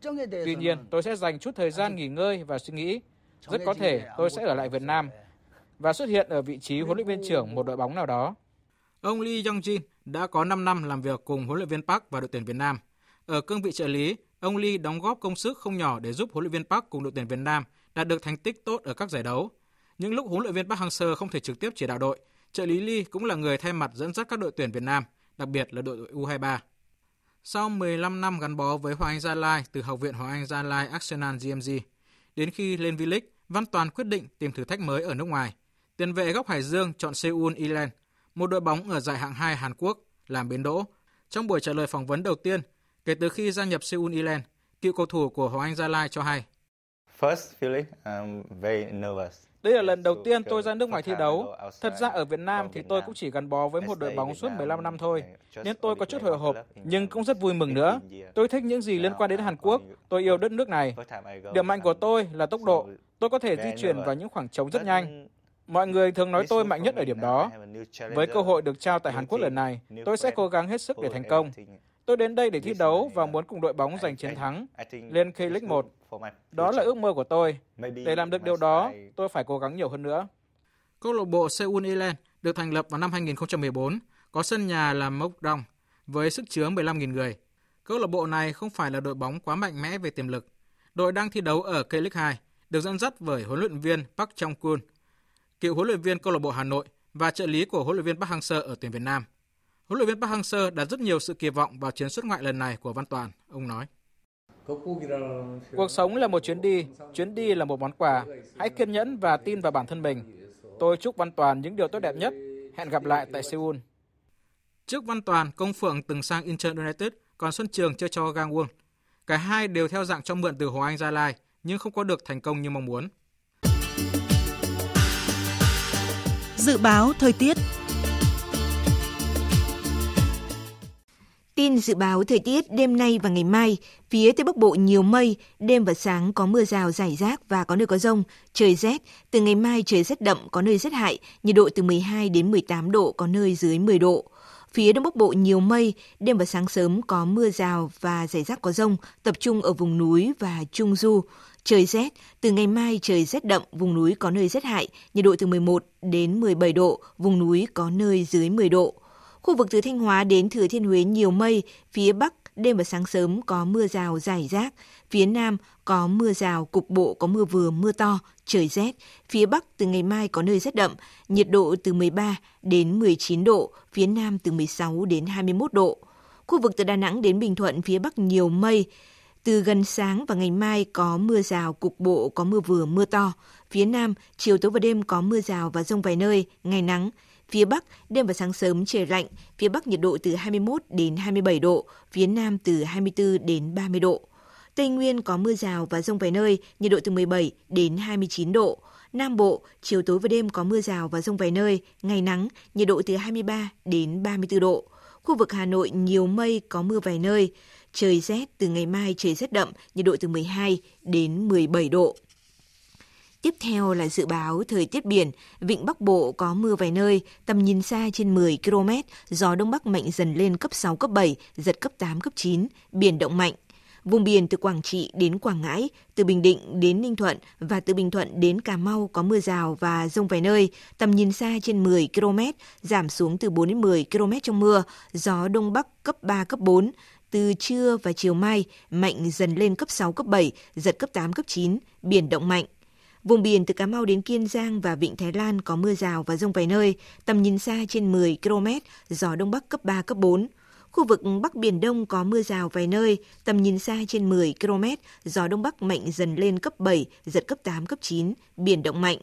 Tuy nhiên, tôi sẽ dành chút thời gian nghỉ ngơi và suy nghĩ. Rất có thể tôi sẽ ở lại Việt Nam và xuất hiện ở vị trí huấn luyện viên trưởng một đội bóng nào đó. Ông Lee Yong-jin đã có 5 năm làm việc cùng huấn luyện viên Park và đội tuyển Việt Nam. Ở cương vị trợ lý, ông Lee đóng góp công sức không nhỏ để giúp huấn luyện viên Park cùng đội tuyển Việt Nam đạt được thành tích tốt ở các giải đấu. Những lúc huấn luyện viên Park Hang-seo không thể trực tiếp chỉ đạo đội, trợ lý Lee cũng là người thay mặt dẫn dắt các đội tuyển Việt Nam, đặc biệt là đội U23. Sau 15 năm gắn bó với Hoàng Anh Gia Lai từ Học viện Hoàng Anh Gia Lai Arsenal GMG, đến khi lên V-League, Văn Toàn quyết định tìm thử thách mới ở nước ngoài. Tiền vệ góc Hải Dương chọn Seoul Island, một đội bóng ở giải hạng 2 Hàn Quốc, làm bến đỗ. Trong buổi trả lời phỏng vấn đầu tiên, kể từ khi gia nhập Seoul Island, cựu cầu thủ của Hoàng Anh Gia Lai cho hay. First feeling, I'm very nervous. Đây là lần đầu tiên tôi ra nước ngoài thi đấu. Thật ra ở Việt Nam thì tôi cũng chỉ gắn bó với một đội bóng suốt 15 năm thôi, nên tôi có chút hồi hộp, nhưng cũng rất vui mừng nữa. Tôi thích những gì liên quan đến Hàn Quốc, tôi yêu đất nước này. Điểm mạnh của tôi là tốc độ, tôi có thể di chuyển vào những khoảng trống rất nhanh. Mọi người thường nói tôi mạnh nhất ở điểm đó. Với cơ hội được trao tại Hàn Quốc lần này, tôi sẽ cố gắng hết sức để thành công. Tôi đến đây để thi đấu và muốn cùng đội bóng giành chiến thắng lên K-League 1. Đó là ước mơ của tôi. Để làm được điều đó, tôi phải cố gắng nhiều hơn nữa. Câu lạc bộ Seoul Ilan được thành lập vào năm 2014, có sân nhà là Mok Dong với sức chứa 15.000 người. Câu lạc bộ này không phải là đội bóng quá mạnh mẽ về tiềm lực. Đội đang thi đấu ở K-League 2, được dẫn dắt bởi huấn luyện viên Park Chong-kun, cựu huấn luyện viên câu lạc bộ Hà Nội và trợ lý của huấn luyện viên Park Hang-seo ở tuyển Việt Nam. Huấn luyện viên Park Hang-seo đặt rất nhiều sự kỳ vọng vào chuyến xuất ngoại lần này của Văn Toàn, ông nói. Cuộc sống là một chuyến đi, chuyến đi là một món quà. Hãy kiên nhẫn và tin vào bản thân mình. Tôi chúc Văn Toàn những điều tốt đẹp nhất. Hẹn gặp lại tại Seoul. Trước Văn Toàn, Công Phượng từng sang Incheon United, còn Xuân Trường chơi cho Gangwon. Cả hai đều theo dạng cho mượn từ Hồ Anh Gia Lai, nhưng không có được thành công như mong muốn. Dự báo thời tiết Tin dự báo thời tiết đêm nay và ngày mai, phía Tây Bắc Bộ nhiều mây, đêm và sáng có mưa rào rải rác và có nơi có rông, trời rét, từ ngày mai trời rét đậm có nơi rét hại, nhiệt độ từ 12 đến 18 độ có nơi dưới 10 độ. Phía Đông Bắc Bộ nhiều mây, đêm và sáng sớm có mưa rào và rải rác có rông, tập trung ở vùng núi và Trung Du. Trời rét, từ ngày mai trời rét đậm, vùng núi có nơi rét hại, nhiệt độ từ 11 đến 17 độ, vùng núi có nơi dưới 10 độ. Khu vực từ Thanh Hóa đến Thừa Thiên Huế nhiều mây, phía Bắc đêm và sáng sớm có mưa rào rải rác, phía Nam có mưa rào, cục bộ có mưa vừa mưa to, trời rét. Phía Bắc từ ngày mai có nơi rét đậm, nhiệt độ từ 13 đến 19 độ, phía Nam từ 16 đến 21 độ. Khu vực từ Đà Nẵng đến Bình Thuận phía Bắc nhiều mây, từ gần sáng và ngày mai có mưa rào, cục bộ có mưa vừa mưa to. Phía Nam, chiều tối và đêm có mưa rào và rông vài nơi, ngày nắng. Phía Bắc, đêm và sáng sớm trời lạnh, phía Bắc nhiệt độ từ 21 đến 27 độ, phía Nam từ 24 đến 30 độ. Tây Nguyên có mưa rào và rông vài nơi, nhiệt độ từ 17 đến 29 độ. Nam Bộ, chiều tối và đêm có mưa rào và rông vài nơi, ngày nắng, nhiệt độ từ 23 đến 34 độ. Khu vực Hà Nội nhiều mây, có mưa vài nơi. Trời rét, từ ngày mai trời rét đậm, nhiệt độ từ 12 đến 17 độ. Tiếp theo là dự báo thời tiết biển, vịnh Bắc Bộ có mưa vài nơi, tầm nhìn xa trên 10 km, gió Đông Bắc mạnh dần lên cấp 6, cấp 7, giật cấp 8, cấp 9, biển động mạnh. Vùng biển từ Quảng Trị đến Quảng Ngãi, từ Bình Định đến Ninh Thuận và từ Bình Thuận đến Cà Mau có mưa rào và rông vài nơi, tầm nhìn xa trên 10 km, giảm xuống từ 4 đến 10 km trong mưa, gió Đông Bắc cấp 3, cấp 4, từ trưa và chiều mai mạnh dần lên cấp 6, cấp 7, giật cấp 8, cấp 9, biển động mạnh. Vùng biển từ Cà Mau đến Kiên Giang và Vịnh Thái Lan có mưa rào và rông vài nơi, tầm nhìn xa trên 10 km, gió Đông Bắc cấp 3, cấp 4. Khu vực Bắc Biển Đông có mưa rào vài nơi, tầm nhìn xa trên 10 km, gió Đông Bắc mạnh dần lên cấp 7, giật cấp 8, cấp 9, biển động mạnh.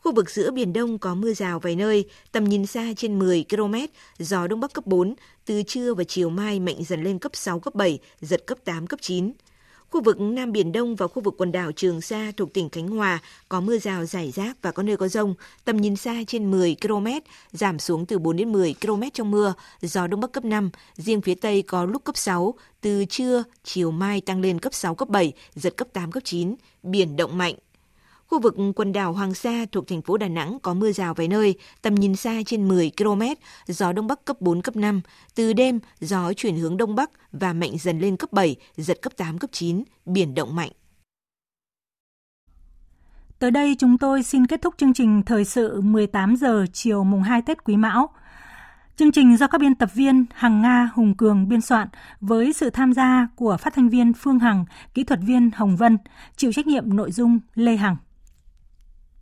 Khu vực giữa Biển Đông có mưa rào vài nơi, tầm nhìn xa trên 10 km, gió Đông Bắc cấp 4, từ trưa và chiều mai mạnh dần lên cấp 6, cấp 7, giật cấp 8, cấp 9. Khu vực Nam Biển Đông và khu vực quần đảo Trường Sa thuộc tỉnh Khánh Hòa có mưa rào rải rác và có nơi có rông, tầm nhìn xa trên 10 km, giảm xuống từ 4 đến 10 km trong mưa, gió Đông Bắc cấp 5, riêng phía Tây có lúc cấp 6, từ trưa, chiều mai tăng lên cấp 6, cấp 7, giật cấp 8, cấp 9, biển động mạnh. Khu vực quần đảo Hoàng Sa thuộc thành phố Đà Nẵng có mưa rào vài nơi, tầm nhìn xa trên 10 km, gió Đông Bắc cấp 4, cấp 5. Từ đêm, gió chuyển hướng Đông Bắc và mạnh dần lên cấp 7, giật cấp 8, cấp 9, biển động mạnh. Tới đây chúng tôi xin kết thúc chương trình thời sự 18 giờ chiều mùng 2 Tết Quý Mão. Chương trình do các biên tập viên Hằng Nga, Hùng Cường biên soạn với sự tham gia của phát thanh viên Phương Hằng, kỹ thuật viên Hồng Vân, chịu trách nhiệm nội dung Lê Hằng.